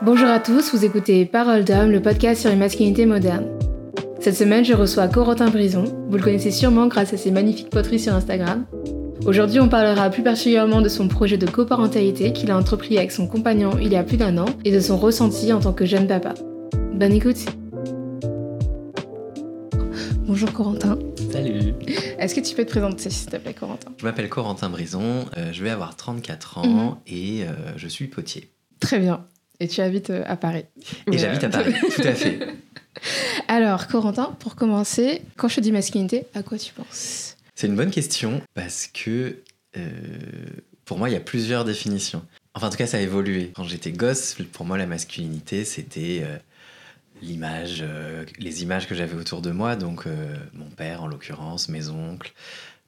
Bonjour à tous, vous écoutez Parole d'homme, le podcast sur les masculinités modernes. Cette semaine, je reçois Corentin Brison. Vous le connaissez sûrement grâce à ses magnifiques poteries sur Instagram. Aujourd'hui, on parlera plus particulièrement de son projet de coparentalité qu'il a entrepris avec son compagnon il y a plus d'un an et de son ressenti en tant que jeune papa. Bonne écoute Bonjour Corentin. Salut. Est-ce que tu peux te présenter s'il te plaît Corentin? Je m'appelle Corentin Brison, euh, je vais avoir 34 ans et euh, je suis potier. Très bien. Et tu habites euh, à Paris. Et Ouais. j'habite à Paris, tout à fait. Alors Corentin, pour commencer, quand je te dis masculinité, à quoi tu penses? C'est une bonne question parce que euh, pour moi, il y a plusieurs définitions. Enfin, en tout cas, ça a évolué. Quand j'étais gosse, pour moi, la masculinité, c'était euh, l'image, euh, les images que j'avais autour de moi. Donc, euh, mon père, en l'occurrence, mes oncles,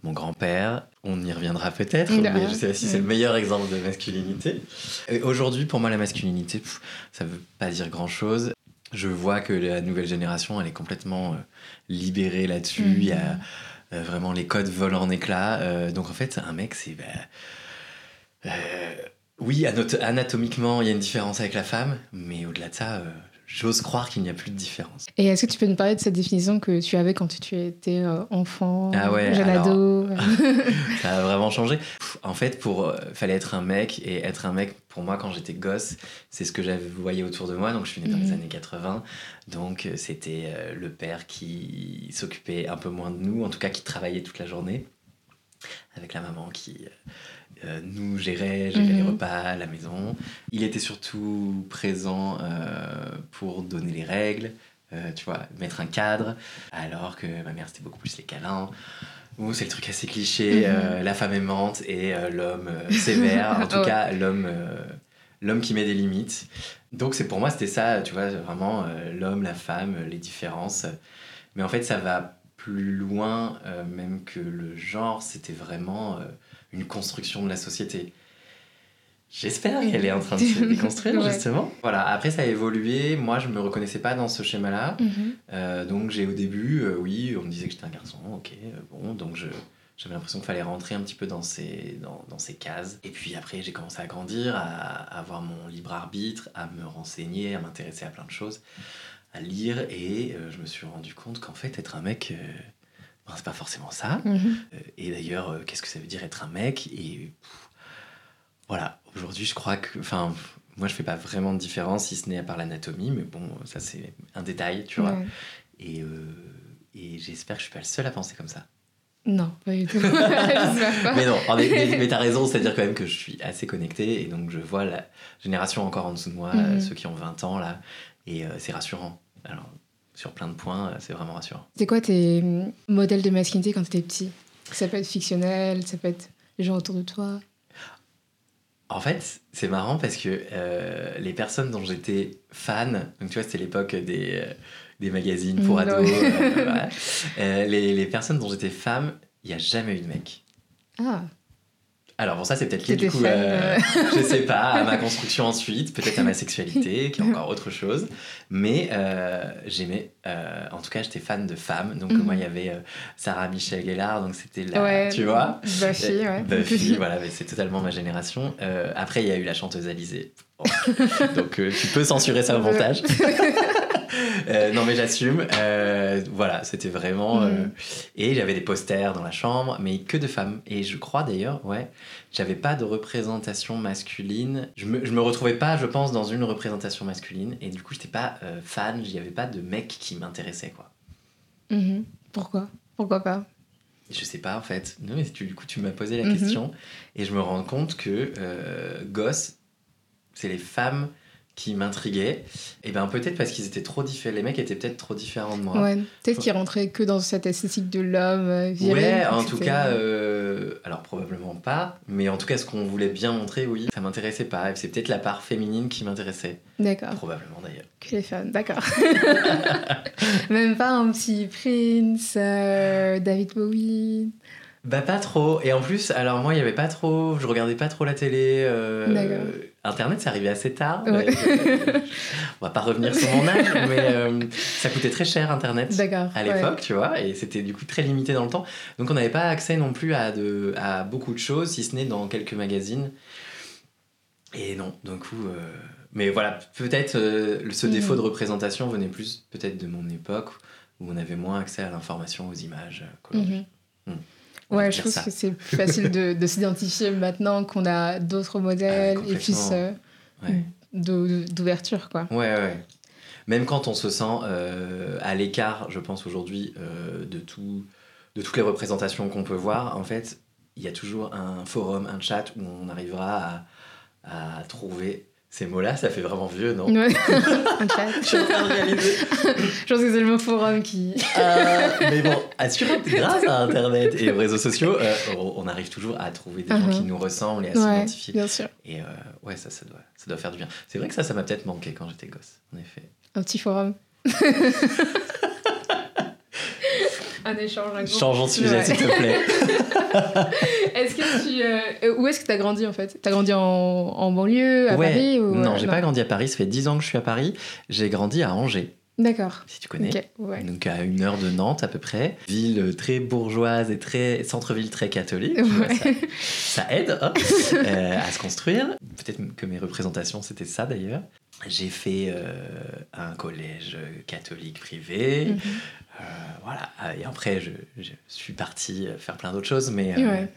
mon grand-père. On y reviendra peut-être, mais je sais pas si c'est le meilleur exemple de masculinité. Aujourd'hui, pour moi, la masculinité, pff, ça veut pas dire grand-chose. Je vois que la nouvelle génération, elle est complètement euh, libérée là-dessus. Il y a euh, vraiment les codes volent en éclats. Euh, donc en fait, un mec, c'est. bah, oui, anat- anatomiquement, il y a une différence avec la femme, mais au-delà de ça, j'ose croire qu'il n'y a plus de différence. Et est-ce que tu peux nous parler de cette définition que tu avais quand tu étais euh, enfant, Ah ouais, jeune alors- ado Ça a vraiment changé. En fait, pour euh, fallait être un mec et être un mec pour moi quand j'étais gosse, c'est ce que j'avais voyé autour de moi. Donc je suis né dans les Mhm. années 80, donc euh, c'était le père qui s'occupait un peu moins de nous, en tout cas qui travaillait toute la journée, avec la maman qui euh, nous gérait, gérait les Mhm. repas à la maison. Il était surtout présent euh, pour donner les règles. euh, tu vois, mettre un cadre, alors que ma mère c'était beaucoup plus les câlins. Ou c'est le truc assez cliché, Mhm. la femme aimante et l'homme sévère, en tout cas l'homme l'homme qui met des limites. Donc c'est pour moi c'était ça, tu vois, vraiment l'homme, la femme, les différences. Mais en fait ça va plus loin même que le genre, c'était vraiment une construction de la société. J'espère qu'elle est en train de se déconstruire Ouais. justement. Voilà, après ça a évolué, moi je me reconnaissais pas dans ce schéma-là. Mhm. Euh, donc j'ai au début, euh, oui, on me disait que j'étais un garçon, ok, euh, bon, donc je, j'avais l'impression qu'il fallait rentrer un petit peu dans ces, dans, dans ces cases. Et puis après, j'ai commencé à grandir, à, à avoir mon libre arbitre, à me renseigner, à m'intéresser à plein de choses, à lire, et euh, je me suis rendu compte qu'en fait, être un mec, c'est pas forcément ça. Mhm. Euh, et d'ailleurs, euh, qu'est-ce que ça veut dire être un mec? Et pff, voilà, aujourd'hui, je crois que. Enfin, moi, je fais pas vraiment de différence, si ce n'est à part l'anatomie, mais bon, ça, c'est un détail, tu vois. Ouais. Et, euh, et j'espère que je suis pas le seul à penser comme ça. Non, pas du tout. Pas. Mais non, mais, mais, mais t'as raison, c'est-à-dire quand même que je suis assez connecté et donc je vois la génération encore en dessous de moi, Mhm. ceux qui ont 20 ans là, et euh, c'est rassurant. Alors, sur plein de points, euh, c'est vraiment rassurant. C'est quoi tes hum, modèles de masculinité quand tu étais petit? Ça peut être fictionnel, ça peut être les gens autour de toi? En fait, c'est marrant parce que euh, les personnes dont j'étais fan, donc tu vois, c'était l'époque des, euh, des magazines pour Mm, ados, euh, voilà. Les, les personnes dont j'étais femme, il n'y a jamais eu de mec. Ah, Alors bon ça c'est peut-être lié du coup, euh, euh. je sais pas, à ma construction ensuite, peut-être à ma sexualité, qui est encore autre chose. Mais euh, j'aimais, euh, en tout cas j'étais fan de femmes. Donc Mhm. moi il y avait Sarah Michel Gellar, donc c'était la, ouais. tu vois. Buffy, ouais. Buffy, voilà, mais c'est totalement ma génération. Après il y a eu la chanteuse Alizée. Bon. donc tu peux censurer ça au montage. Euh, non mais j'assume. Euh, voilà, c'était vraiment. euh, Mhm. Et j'avais des posters dans la chambre, mais que de femmes. Et je crois d'ailleurs, ouais, j'avais pas de représentation masculine. Je me, je me retrouvais pas, je pense, dans une représentation masculine. Et du coup, j'étais pas fan, il y avait pas de mec qui m'intéressait, quoi. Mhm. Pourquoi? Pourquoi pas? Je sais pas, en fait. Non, mais tu, du coup, tu m'as posé la Mhm. question. Et je me rends compte que gosse, c'est les femmes qui m'intriguaient. Et ben peut-être parce qu'ils étaient trop différents. Les mecs étaient peut-être trop différents de moi. Ouais, peut-être qu'ils rentraient que dans cette esthétique de l'homme euh, viril. Ouais, en tout cas, euh, alors probablement pas, mais en tout cas, ce qu'on voulait bien montrer, oui, ça m'intéressait pas. Et c'est peut-être la part féminine qui m'intéressait, D'accord, probablement d'ailleurs. que les femmes, d'accord. Même pas un petit Prince, euh, David Bowie. Bah, pas trop. Et en plus, alors moi, il y avait pas trop, je regardais pas trop la télé. euh, D'accord. Internet, c'est arrivé assez tard. Ouais. Euh, on va pas revenir sur mon âge, mais euh, ça coûtait très cher Internet. À ouais. l'époque, tu vois, et c'était du coup très limité dans le temps. Donc on n'avait pas accès non plus à, de, à beaucoup de choses, si ce n'est dans quelques magazines. Et non, d'un coup, euh, mais voilà, peut-être euh, ce Mhm. défaut de représentation venait plus peut-être de mon époque où on avait moins accès à l'information, aux images. Ouais, je trouve ça. que c'est plus facile de, de s'identifier maintenant qu'on a d'autres modèles et plus complètement. euh, Ouais. d'ou- d'ouverture, quoi. Ouais, ouais. Même quand on se sent euh, à l'écart, je pense aujourd'hui, euh, de, tout, de toutes les représentations qu'on peut voir, en fait, il y a toujours un forum, un chat où on arrivera à, à trouver ces mots-là. Ça fait vraiment vieux, non Ouais. Je suis en train de réaliser. Je pense que c'est le mot forum qui. Euh, mais bon, assurément, grâce à Internet et aux réseaux sociaux, euh, on arrive toujours à trouver des gens Mhm. qui nous ressemblent et à Ouais, s'identifier. bien sûr. Et euh, ouais, ça, ça doit, ça doit faire du bien. C'est vrai que ça, ça m'a peut-être manqué quand j'étais gosse, en effet. Un petit forum. un échange, un. Changeons de sujet, s'il te plaît. Est-ce que tu. euh, Où est-ce que tu as grandi en fait? T'as grandi en, en banlieue, à Ouais. Paris ou... Non, j'ai pas grandi à Paris, ça fait 10 ans que je suis à Paris. J'ai grandi à Angers, D'accord. si tu connais. Ouais. Donc à une heure de Nantes à peu près. Ville très bourgeoise et très centre-ville très catholique. tu vois, ça, ça aide hein, euh, à se construire. Peut-être que mes représentations c'était ça d'ailleurs. J'ai fait euh, un collège catholique privé. Mhm. Euh, voilà. Et après, je, je suis parti faire plein d'autres choses, mais euh, Ouais.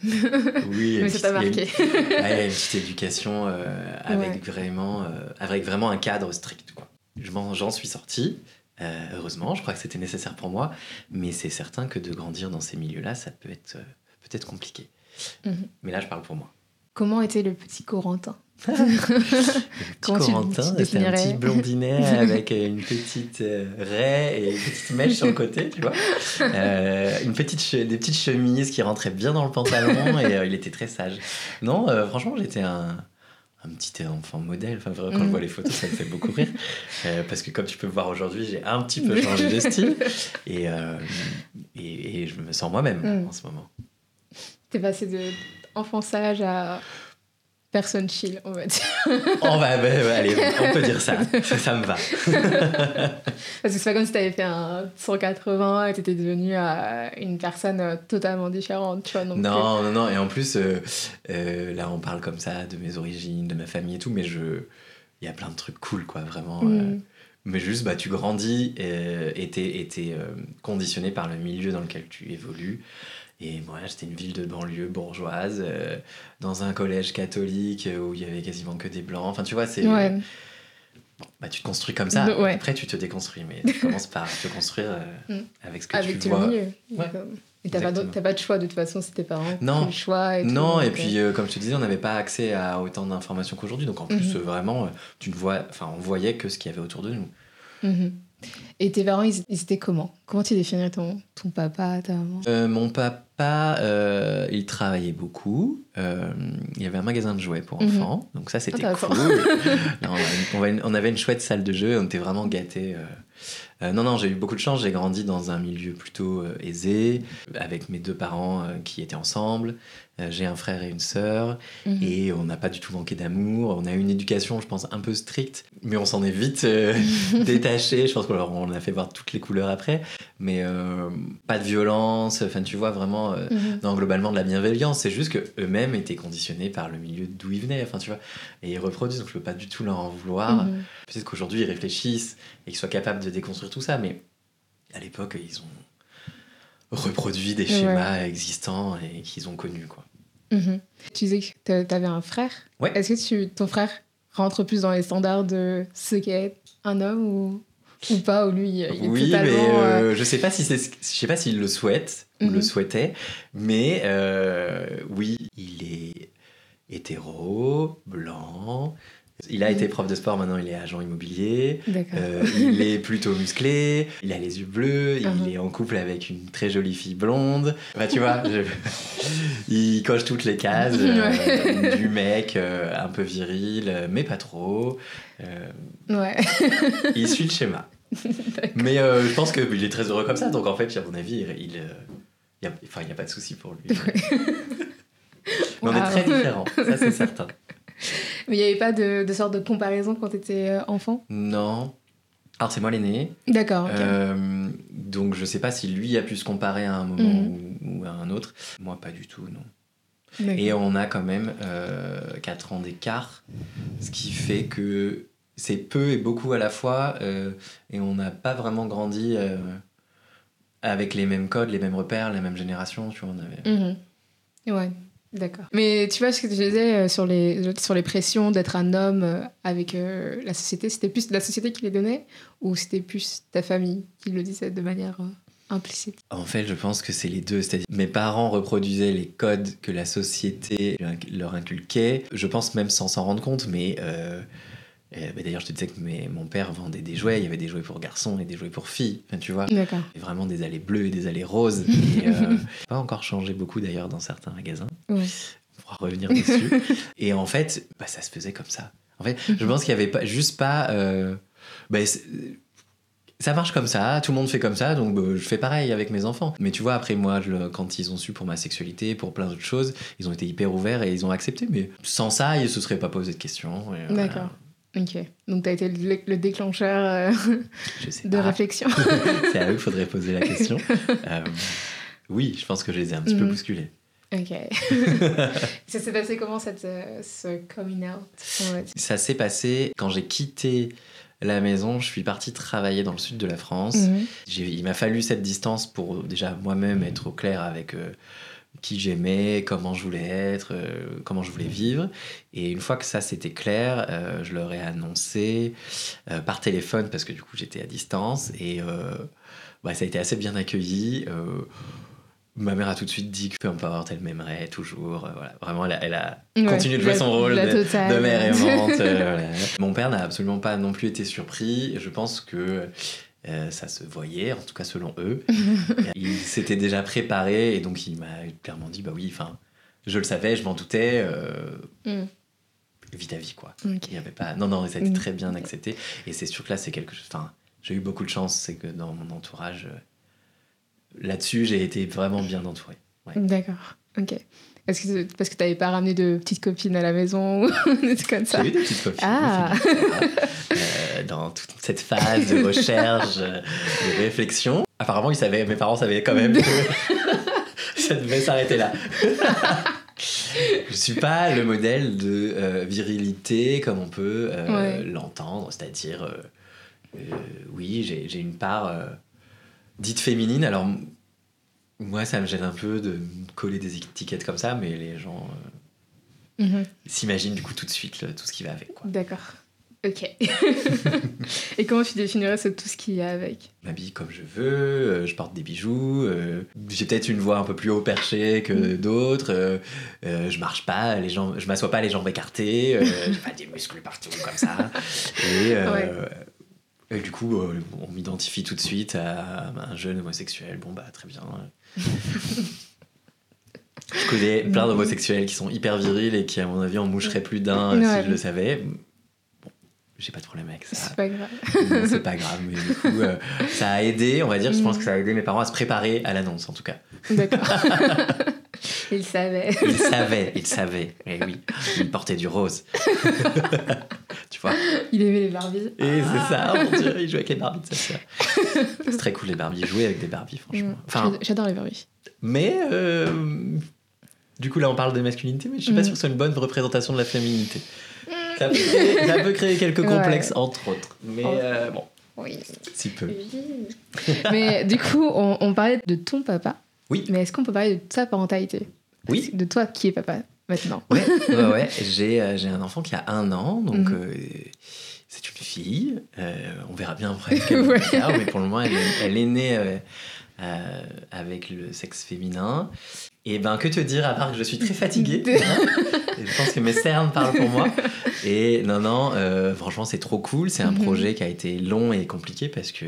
oui. Mais ça marqué. Ouais, une petite éducation euh, avec, Ouais. vraiment, euh, avec vraiment un cadre strict. Quoi. Je m'en- J'en suis sorti, euh, heureusement, je crois que c'était nécessaire pour moi, mais c'est certain que de grandir dans ces milieux-là, ça peut être, euh, peut-être compliqué. Mhm. Mais là, je parle pour moi. Comment était le petit Corentin tu- Corentin, c'était un petit blondinet avec euh, une petite euh, raie et une petite mèche sur le côté, tu vois. Euh, une petite des petites chemises qui rentraient bien dans le pantalon et euh, il était très sage. Non, euh, franchement, j'étais un, un petit enfant modèle. Enfin, vraiment, quand je Mhm. vois les photos, ça me fait beaucoup rire. Euh, parce que comme tu peux voir aujourd'hui, j'ai un petit peu changé de style et, euh, et, et je me sens moi-même Mhm. en ce moment. T'es passé de enfant sage à personne chill, on va dire. On va, bah, ouais, allez, on peut dire ça. Ça, ça me va. Parce que c'est pas comme si t'avais fait un 180 et t'étais devenu euh, une personne euh, totalement différente, tu vois. Non, Non, non, non. Et en plus, euh, euh, là, on parle comme ça de mes origines, de ma famille et tout, mais je. Il y a plein de trucs cool, quoi, vraiment. Mm. mais juste, bah, tu grandis et t'es conditionné par le milieu dans lequel tu évolues. Et moi, c'était une ville de banlieue bourgeoise, euh, dans un collège catholique euh, où il y avait quasiment que des blancs. Enfin, tu vois, c'est. Ouais. Bon, bah, tu te construis comme ça. Ouais. Après, tu te déconstruis, mais tu commences par te construire euh, Mm. avec ce que Avec tu vois. milieu. Ouais. Et t'as pas, pas de choix de toute façon, c'est tes parents Non. le choix. Et tout, Non, et puis comme je te disais, on n'avait pas accès à autant d'informations qu'aujourd'hui. Donc en plus, Mhm. vraiment, tu ne vois, enfin, on voyait que ce qu'il y avait autour de nous. mhm. Et tes parents, ils, ils étaient comment? Comment tu définirais ton, ton papa, ta maman? Euh, mon papa, euh, il travaillait beaucoup. Euh, il y avait un magasin de jouets pour Mhm. enfants, donc ça c'était Intéressant. cool. On, avait une- on avait chouette salle de jeu, on était vraiment gâtés. non, non, j'ai eu beaucoup de chance. J'ai grandi dans un milieu plutôt aisé, avec mes deux parents qui étaient ensemble. Euh, j'ai un frère et une sœur. Mhm. Et on n'a pas du tout manqué d'amour. On a eu une éducation, je pense, un peu stricte, mais on s'en est vite euh, détaché. Je pense qu'on a fait voir toutes les couleurs après, mais euh, pas de violence. Enfin, tu vois vraiment, euh, Mhm. non, globalement de la bienveillance. C'est juste que eux-mêmes étaient conditionnés par le milieu d'où ils venaient. Enfin, tu vois, et ils reproduisent. Donc, je peux pas du tout leur en vouloir. Mhm. Peut-être qu'aujourd'hui ils réfléchissent et qu'ils soient capables de déconstruire tout ça, mais à l'époque ils ont reproduit des Ouais. schémas existants et qu'ils ont connus, quoi. Mhm. Tu disais que t'a- t'avais un frère. Ouais. Est-ce que tu, ton frère rentre plus dans les standards de ce qu'est un homme ou, ou pas Ou lui, il est Oui, mais euh, euh, je sais pas si c'est, ce- je sais pas s'il le souhaite ou Mhm. le souhaitait, mais euh, oui, il est hétéro, blanc. Il a été prof de sport, maintenant il est agent immobilier. Euh, il est plutôt musclé, il a les yeux bleus, il est en couple avec une très jolie fille blonde. Enfin, tu vois, je- il coche toutes les cases euh, du mec euh, un peu viril, mais pas trop. Ouais. il suit le schéma. Mais je pense qu'il est très heureux comme ça, donc en fait, à mon avis, il, enfin, n'y a pas de souci pour lui. Mais on est très différents, ça c'est certain. Mais il n'y avait pas de, de sorte de comparaison quand tu étais enfant? Non. Alors c'est moi l'aîné, D'accord, euh, donc je sais pas si lui a pu se comparer à un moment Mhm. ou, ou à un autre. Moi pas du tout, non. Et on a quand même euh, 4 ans d'écart, ce qui fait que c'est peu et beaucoup à la fois, euh, et on n'a pas vraiment grandi euh, avec les mêmes codes, les mêmes repères, la même génération, tu vois. On avait... Mhm. Ouais, d'accord. Mais tu vois ce que tu disais euh, sur les, sur les pressions d'être un homme euh, avec euh, la société, c'était plus la société qui les donnait ou c'était plus ta famille qui le disait de manière implicite? En fait, je pense que c'est les deux. C'est-à-dire, mes parents reproduisaient les codes que la société leur inculquait. Je pense même sans s'en rendre compte, mais. Euh, bah D'ailleurs, je te disais que mes- mon père vendait des jouets. Il y avait des jouets pour garçons et des jouets pour filles. Enfin, tu vois, D'accord. Et vraiment des allées bleues et des allées roses. Et, euh, pas encore changé beaucoup d'ailleurs dans certains magasins. Ouais. On pourra revenir dessus. et en fait, bah, ça se faisait comme ça. En fait, je pense qu'il y avait pas, juste pas. euh, bah, ça marche comme ça, tout le monde fait comme ça, donc bah, je fais pareil avec mes enfants. Mais tu vois, après moi, je- quand ils ont su pour ma sexualité, pour plein d'autres choses, ils ont été hyper ouverts et ils ont accepté. Mais sans ça, ils se seraient pas posé de questions. voilà. Ok. Donc, tu as été le, le déclencheur euh, Je sais de pas. réflexion. C'est à eux qu'il faudrait poser la question. Euh, oui, je pense que je les ai un petit peu Mhm. bousculés. ok. ça s'est passé comment cette, euh, ce coming out Ça s'est passé quand j'ai quitté la maison, je suis parti travailler dans le sud de la France. Mhm. J'ai- Il m'a fallu cette distance pour déjà moi-même être au clair avec euh, qui j'aimais, comment je voulais être, euh, comment je voulais vivre. Et une fois que ça c'était clair, euh, je leur ai annoncé euh, par téléphone parce que du coup j'étais à distance et bah, ça a été assez bien accueilli. Ma mère a tout de suite dit que peu importe, elle m'aimerait toujours. voilà. Vraiment, elle a, elle a Ouais, continué de jouer la- son rôle de, mère aimante. voilà. Mon père n'a absolument pas non plus été surpris. Je pense que euh, ça se voyait, en tout cas selon eux. il s'était déjà préparé et donc il m'a clairement dit bah oui, enfin, je le savais, je m'en doutais. euh, Mm. Vis ta vie, quoi. Ok. Il y avait pas. Non, non, ça a été Mm. très bien accepté. Et c'est sûr que là, c'est quelque chose. Enfin, j'ai eu beaucoup de chance, c'est que dans mon entourage, euh, là-dessus, j'ai été vraiment bien entouré. Ouais. D'accord. Ok. Est-ce que parce que t'avais pas ramené de petites copines à la maison ou des trucs comme ça J'ai eu des petites copines. Ah. euh, dans toute cette phase de recherche, euh, de réflexion. Apparemment, ils savaient, mes parents savaient quand même que ça devait s'arrêter là. Je suis pas le modèle de euh, virilité comme on peut euh, Ouais. l'entendre, c'est-à-dire, oui, j'ai une part dite féminine. Alors, moi, ça me gêne un peu de coller des étiquettes comme ça, mais les gens euh, Mhm. s'imaginent du coup tout de suite tout ce qui va avec. D'accord. Ok. Et comment tu définirais ce tout ce qu'il y a avec? Je m'habille comme je veux, euh, je porte des bijoux, euh, j'ai peut-être une voix un peu plus haut perchée que d'autres, euh, je marche pas, les jambes, je m'assois pas les jambes écartées, j'ai pas des muscles partout comme ça. Et, Ouais. et du coup, on m'identifie tout de suite à un jeune homosexuel. Bon, bah, très bien. Je connais plein d'homosexuels qui sont hyper virils et qui, à mon avis, en moucheraient plus d'un Ouais. si je le savais. Bon, j'ai pas de problème avec ça. C'est pas grave. C'est pas grave, mais du coup, euh, ça a aidé, on va dire, je pense que ça a aidé mes parents à se préparer à l'annonce, en tout cas. D'accord. Il savait. Ils savaient, ils savaient, et oui, ils portaient du rose. tu vois Il aimait les Barbies. Et c'est ça, oh mon dieu, il jouait avec les Barbies de sa sœur. C'est très cool les Barbies, jouer avec des Barbies, franchement. Mm. Enfin, J'adore les Barbies. mais, euh, du coup, là, on parle de masculinité, mais je suis pas Mm. sûr que ce soit une bonne représentation de la féminité. Ça peut créer, ça peut créer quelques Ouais. complexes, entre autres. Mais Oh. euh, bon, Oui. si peu. Mais du coup, on, on parlait de ton papa. Oui. Mais est-ce qu'on peut parler de ta parentalité? Oui. De toi qui es papa? Maintenant. Ouais, ouais, ouais. J'ai, euh, j'ai un enfant qui a un an, donc Mhm. euh, c'est une fille. Euh, on verra bien après quelle Ouais. faire, mais pour le moment, elle, est- elle est née euh, avec le sexe féminin. Et ben, que te dire, à part que je suis très fatiguée. hein. Et je pense que mes cernes parlent pour moi. Et non, non, franchement, c'est trop cool. C'est un Mhm. projet qui a été long et compliqué parce que.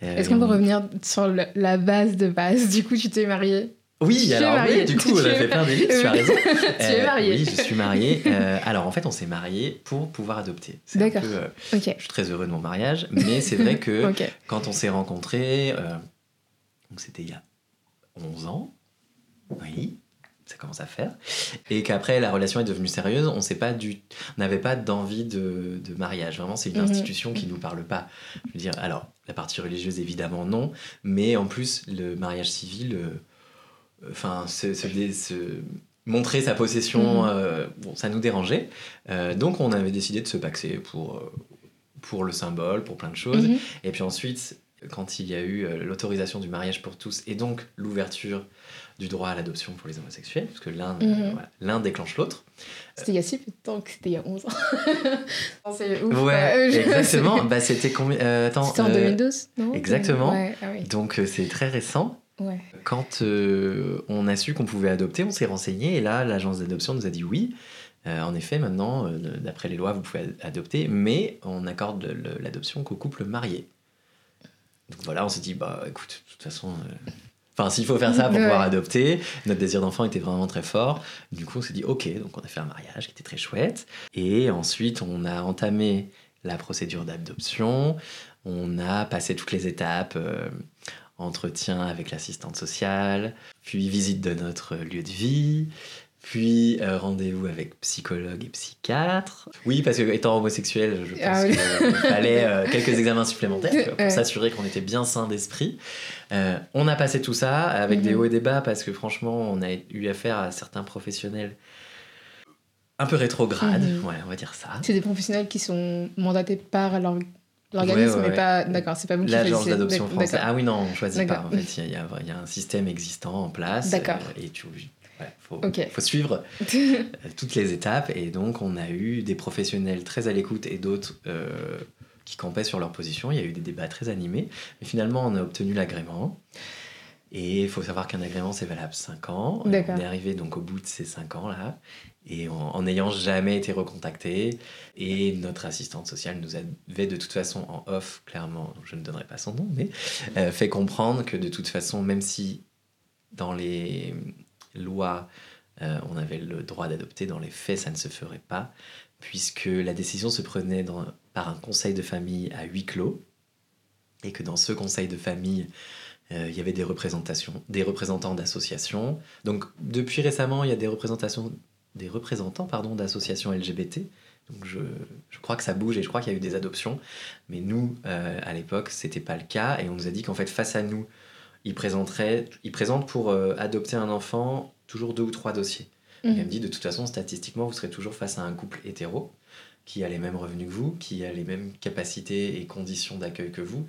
Est-ce qu'on peut revenir sur le- la base de base? Du coup, tu t'es mariée. Oui, Tu alors oui, du coup, on a fait plein d'ellipses, tu as raison. Tu es mariée. Oui, je suis mariée. Euh, alors, en fait, on s'est mariés pour pouvoir adopter. D'accord. euh, je suis très heureux de mon mariage, mais c'est vrai que quand on s'est rencontrés, euh, donc c'était il y a 11 ans, oui, ça commence à faire, et qu'après la relation est devenue sérieuse, on s'est pas du, n'avait pas d'envie de, de mariage. Vraiment, c'est une Mhm. institution qui nous parle pas. Je veux dire, alors la partie religieuse évidemment non, mais en plus le mariage civil, euh, enfin, se, se dé- se- montrer sa possession, Mhm. euh, bon, ça nous dérangeait. Euh, donc on avait décidé de se paxer pour euh, pour le symbole, pour plein de choses. Mhm. Et puis ensuite, quand il y a eu l'autorisation du mariage pour tous et donc l'ouverture du droit à l'adoption pour les homosexuels, parce que l'un Mhm. voilà, déclenche l'autre. C'était il y a si peu de temps que c'était il y a 11 ans. C'est ouf. Ouais, exactement. bah, c'était combien euh, attends, C'était en euh, 2012, non? exactement. Ouais, ah oui. Donc c'est très récent. Ouais. Quand euh, on a su qu'on pouvait adopter, on s'est renseigné et là, l'agence d'adoption nous a dit oui. Euh, en effet, maintenant, euh, d'après les lois, vous pouvez ad- adopter, mais on accorde l'adoption qu'aux couples mariés. Donc voilà, on s'est dit, bah écoute, de toute façon, enfin, s'il faut faire ça pour Ouais. pouvoir adopter, notre désir d'enfant était vraiment très fort. Du coup, on s'est dit, ok, donc on a fait un mariage qui était très chouette. Et ensuite, on a entamé la procédure d'adoption. On a passé toutes les étapes. euh, entretien avec l'assistante sociale, puis visite de notre lieu de vie, puis euh, rendez-vous avec psychologue et psychiatre. Oui, parce que étant homosexuel, je pense Ah oui. qu'il fallait euh, quelques examens supplémentaires pour Ouais. s'assurer qu'on était bien sain d'esprit. Euh, on a passé tout ça avec des Mhm. hauts et des bas parce que franchement, on a eu affaire à certains professionnels un peu rétrogrades, Mhm. ouais, on va dire ça. C'est des professionnels qui sont mandatés par l'or- l'organisme, Ouais, ouais, mais ouais. pas. D'accord, c'est pas vous qui L'agence d'adoption française. D'accord. Ah oui, non, on choisit pas. D'accord. En fait, il y, a- il y a un système existant en place. D'accord. euh, et tu ouais, faut, suivre euh, toutes les étapes. Et donc, on a eu des professionnels très à l'écoute et d'autres euh, qui campaient sur leur position. Il y a eu des débats très animés. Mais finalement, on a obtenu l'agrément. Et il faut savoir qu'un agrément, c'est valable 5 ans. D'accord. On est arrivé donc au bout de ces 5 ans-là. Et en n'ayant jamais été recontacté. Et notre assistante sociale nous avait de toute façon en off, clairement, je ne donnerai pas son nom, mais euh, fait comprendre que de toute façon, même si dans les lois, euh, on avait le droit d'adopter, dans les faits, ça ne se ferait pas, puisque la décision se prenait par un conseil de famille à huis clos, et que dans ce conseil de famille, euh, il y avait des représentations, des représentants d'associations. Donc depuis récemment, il y a des représentations, des représentants pardon d'associations LGBT. Donc je, je crois que ça bouge et je crois qu'il y a eu des adoptions, mais nous euh, à l'époque c'était pas le cas et on nous a dit qu'en fait face à nous, ils présenteraient, ils présentent pour euh, adopter un enfant toujours deux ou trois dossiers. Et elle me dit de toute façon statistiquement vous serez toujours face à un couple hétéro qui a les mêmes revenus que vous, qui a les mêmes capacités et conditions d'accueil que vous,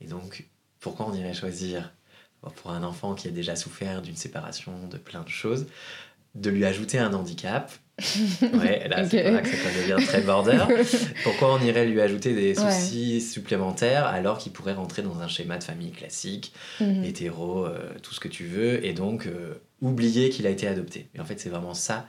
et donc pourquoi on irait choisir pour un enfant qui a déjà souffert d'une séparation, de plein de choses, de lui ajouter un handicap Ouais, là, c'est Ok. là que ça devient très border. Pourquoi on irait lui ajouter des Ouais. soucis supplémentaires alors qu'il pourrait rentrer dans un schéma de famille classique, Mhm. hétéro, euh, tout ce que tu veux, et donc euh, oublier qu'il a été adopté. Et en fait, c'est vraiment ça.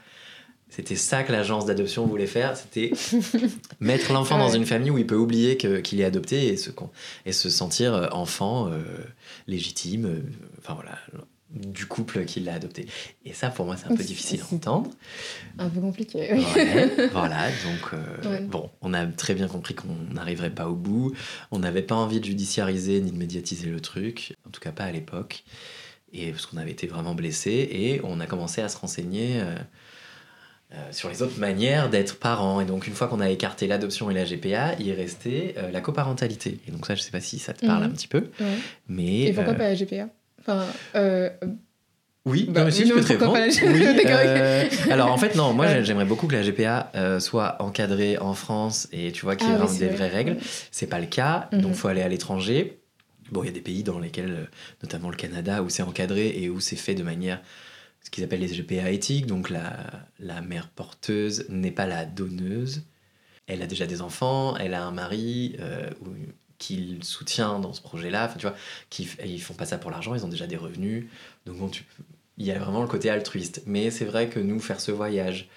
C'était ça que l'agence d'adoption voulait faire, c'était mettre l'enfant dans une famille où il peut oublier qu'il est adopté et se, con- et se sentir euh, enfant euh, légitime, enfin voilà, du couple qui l'a adopté. Et ça, pour moi, c'est un peu C'est- difficile à entendre. Un peu compliqué. oui. Ouais, voilà, donc euh, Ouais. bon, on a très bien compris qu'on n'arriverait pas au bout. On n'avait pas envie de judiciariser ni de médiatiser le truc, en tout cas pas à l'époque, et parce qu'on avait été vraiment blessés et on a commencé à se renseigner euh, euh, sur les autres manières d'être parent. Et donc une fois qu'on a écarté l'adoption et la GPA, il restait la coparentalité. Et donc ça, je sais pas si ça te parle Mhm. un petit peu, Ouais. mais Et pourquoi pas la GPA Enfin, euh, Oui, Bah, non, mais si, oui, je peux te répondre. Oui, euh, alors en fait, non, moi Ouais. j'aimerais beaucoup que la GPA euh, soit encadrée en France et tu vois qu'il y Ah ait oui, c'est des vrai. vraies règles. C'est pas le cas, Mhm. donc il faut aller à l'étranger. Bon, il y a des pays dans lesquels, notamment le Canada, où c'est encadré et où c'est fait de manière, ce qu'ils appellent les GPA éthiques, donc la, la mère porteuse n'est pas la donneuse. Elle a déjà des enfants, elle a un mari euh, ou- qui le soutient dans ce projet-là. Enfin, tu vois, qui, ils font pas ça pour l'argent, ils ont déjà des revenus. Donc bon, tu il y a vraiment le côté altruiste. Mais c'est vrai que nous, faire ce voyage,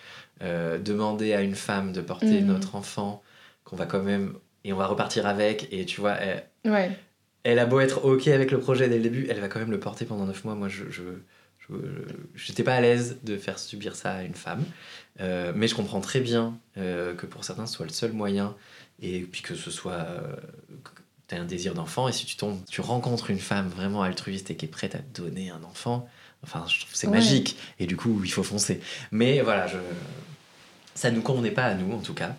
euh, demander à une femme de porter Mhm. notre enfant, qu'on va quand même. Et on va repartir avec, et tu vois, elle, ouais. elle a beau être OK avec le projet dès le début, elle va quand même le porter pendant 9 mois. Moi, je. je je- J'étais pas à l'aise de faire subir ça à une femme, Euh, mais je comprends très bien euh, que pour certains ce soit le seul moyen, et puis que ce soit euh, tu as un désir d'enfant, et si tu tombes, tu rencontres une femme vraiment altruiste et qui est prête à te donner un enfant, enfin, je trouve que c'est Ouais. magique, et du coup, il faut foncer. Mais voilà, je... ça ne nous convenait pas à nous, en tout cas.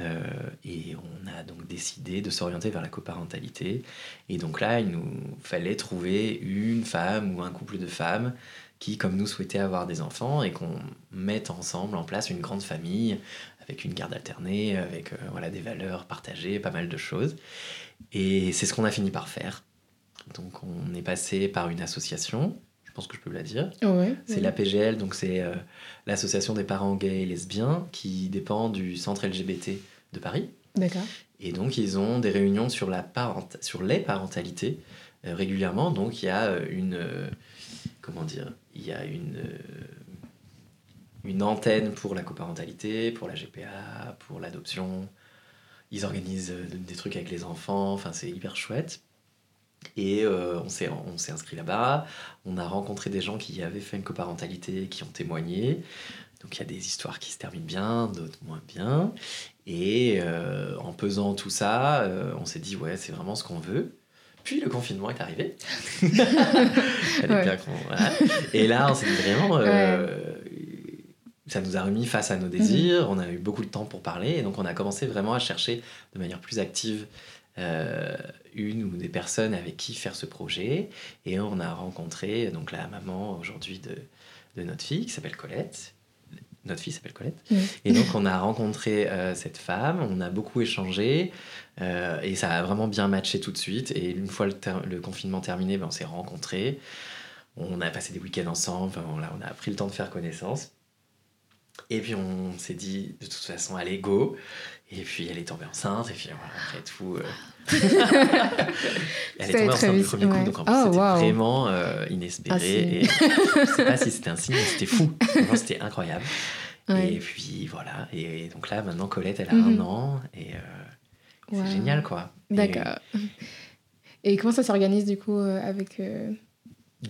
Euh, et on a donc décidé de s'orienter vers la coparentalité. Et donc là, il nous fallait trouver une femme ou un couple de femmes qui, comme nous, souhaitaient avoir des enfants et qu'on mette ensemble en place une grande famille avec une garde alternée, avec voilà, des valeurs partagées, pas mal de choses. Et c'est ce qu'on a fini par faire. Donc on est passé par une association, je pense que je peux la dire. c'est la l'APGL, donc c'est l'association des parents gays et lesbiens qui dépend du centre LGBT de Paris. D'accord. Et donc, ils ont des réunions sur, la sur les parentalités euh, régulièrement. Donc, il y a euh, une. Euh, comment dire Il y a une. Une antenne pour la coparentalité, pour la GPA, pour l'adoption. Ils organisent des trucs avec les enfants. Enfin, c'est hyper chouette. Et on s'est inscrit là-bas. On a rencontré des gens qui avaient fait une coparentalité, qui ont témoigné. Donc il y a des histoires qui se terminent bien, d'autres moins bien. Et euh, en pesant tout ça, euh, on s'est dit, ouais, c'est vraiment ce qu'on veut. Puis le confinement est arrivé. Et là, on s'est dit vraiment, euh, ça nous a remis face à nos désirs. Mhm. On a eu beaucoup de temps pour parler. Et donc, on a commencé vraiment à chercher de manière plus active une ou des personnes avec qui faire ce projet. Et on a rencontré donc la maman aujourd'hui de, de notre fille qui s'appelle Colette notre fille s'appelle Colette. Et donc, on a rencontré euh, cette femme, on a beaucoup échangé, euh, et ça a vraiment bien matché tout de suite. Et une fois le, confinement terminé, ben, on s'est rencontrés, on a passé des week-ends ensemble, on a pris le temps de faire connaissance. Et puis, on s'est dit, de toute façon, allez, go. Et puis, elle est tombée enceinte, et puis, après tout. Euh, elle est tombée enceinte du premier coup, donc en plus, oh, c'était vraiment inespéré. Et je sais pas si c'était un signe, mais c'était fou. c'était incroyable. Et puis voilà. Et, donc là, maintenant, Colette, elle a un mhm. an. Et euh, c'est génial, quoi. D'accord. Et... comment ça s'organise, du coup, euh, avec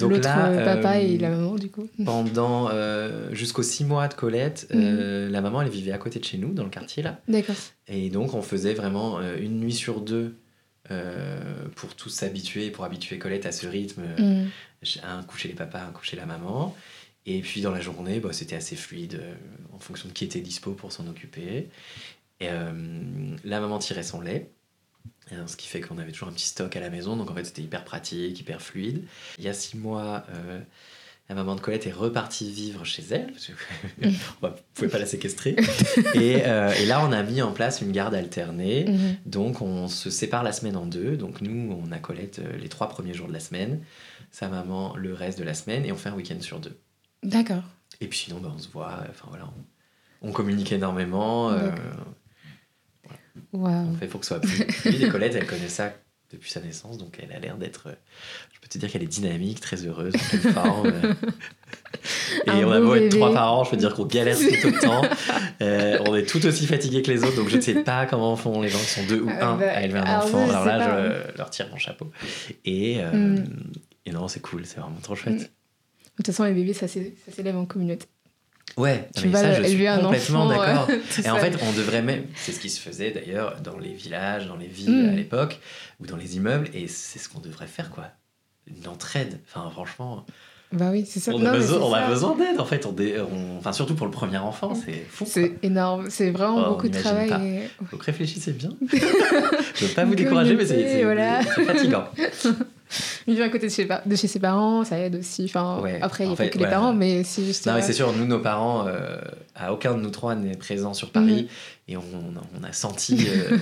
euh, l'autre papa et la maman, du coup Pendant jusqu'aux six mois de Colette, mhm. la maman, elle vivait à côté de chez nous, dans le quartier, là. D'accord. Et donc, on faisait vraiment une nuit sur deux. pour tous s'habituer, pour habituer Colette à ce rythme, mhm. un coucher les papas, un coucher la maman. Et puis dans la journée, bah, c'était assez fluide euh, en fonction de qui était dispo pour s'en occuper. Et, euh, la maman tirait son lait, ce qui fait qu'on avait toujours un petit stock à la maison, donc en fait c'était hyper pratique, hyper fluide. Il y a six mois, euh, la maman de Colette est repartie vivre chez elle, parce qu'on ne pouvait pas la séquestrer. et, et, là, on a mis en place une garde alternée, mhm. donc on se sépare la semaine en deux. Donc nous, on a Colette les trois premiers jours de la semaine, sa maman le reste de la semaine, et on fait un week-end sur deux. D'accord. Et puis sinon, bah, on se voit, enfin voilà, on, communique énormément. Euh, On fait pour que ce soit plus fluide. Colette, elle connaît ça depuis sa naissance, donc elle a l'air d'être. Euh, je peux te dire qu'elle est dynamique, très heureuse, en forme. Et on a beau être trois parents, je peux dire qu'on galère tout autant. Euh, on est tout aussi fatigués que les autres, donc je ne sais pas comment font les gens qui sont deux ou un bah, à élever un enfant. Alors là, je leur tire mon chapeau. Et, mm. et non, c'est cool, c'est vraiment trop chouette. De toute façon, les bébés, ça s'élève en communauté. Ouais, tu vas ça, je suis complètement d'accord. et en fait, on devrait même, c'est ce qui se faisait d'ailleurs dans les villages, dans les villes à mm. l'époque, ou dans les immeubles, et c'est ce qu'on devrait faire, quoi. Une entraide. Enfin, franchement. Bah oui, c'est ça. On a besoin, on a besoin d'aide, en fait. On, Enfin, surtout pour le premier enfant, c'est fou. C'est énorme, c'est vraiment oh, beaucoup de travail. Et... Donc réfléchissez bien. je ne veux pas vous décourager, mais c'est voilà. fatigant. Vivre à côté de chez, de chez ses parents, ça aide aussi. Enfin, après, il n'y a pas que les parents, mais c'est juste. Non, mais c'est sûr, nous, nos parents, euh, à aucun de nous trois n'est présent sur Paris. Mhm. Et on, on, a senti euh,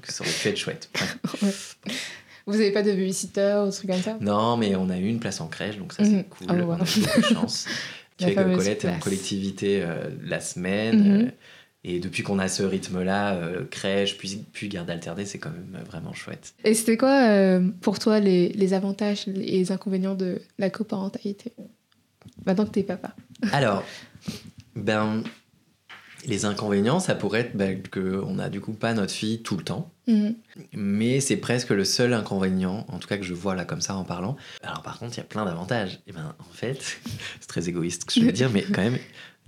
que ça aurait pu être chouette. Vous n'avez pas de babysitter ou truc comme ça? Non, mais on a eu une place en crèche, donc ça, c'est mhm. cool. Oh, on a beaucoup de chance. qui fait que Colette est en collectivité euh, la semaine. Mhm. Et depuis qu'on a ce rythme-là, euh, crèche, puis, puis garde alternée, c'est quand même vraiment chouette. Et c'était quoi euh, pour toi les, les, avantages et les inconvénients de la coparentalité Maintenant que t'es papa? Alors, ben, les inconvénients, ça pourrait être ben, qu'on n'a du coup pas notre fille tout le temps. Mhm. Mais c'est presque le seul inconvénient, en tout cas que je vois là comme ça en parlant. Alors par contre, il y a plein d'avantages. Et ben en fait, c'est très égoïste ce que je veux dire, mais quand même,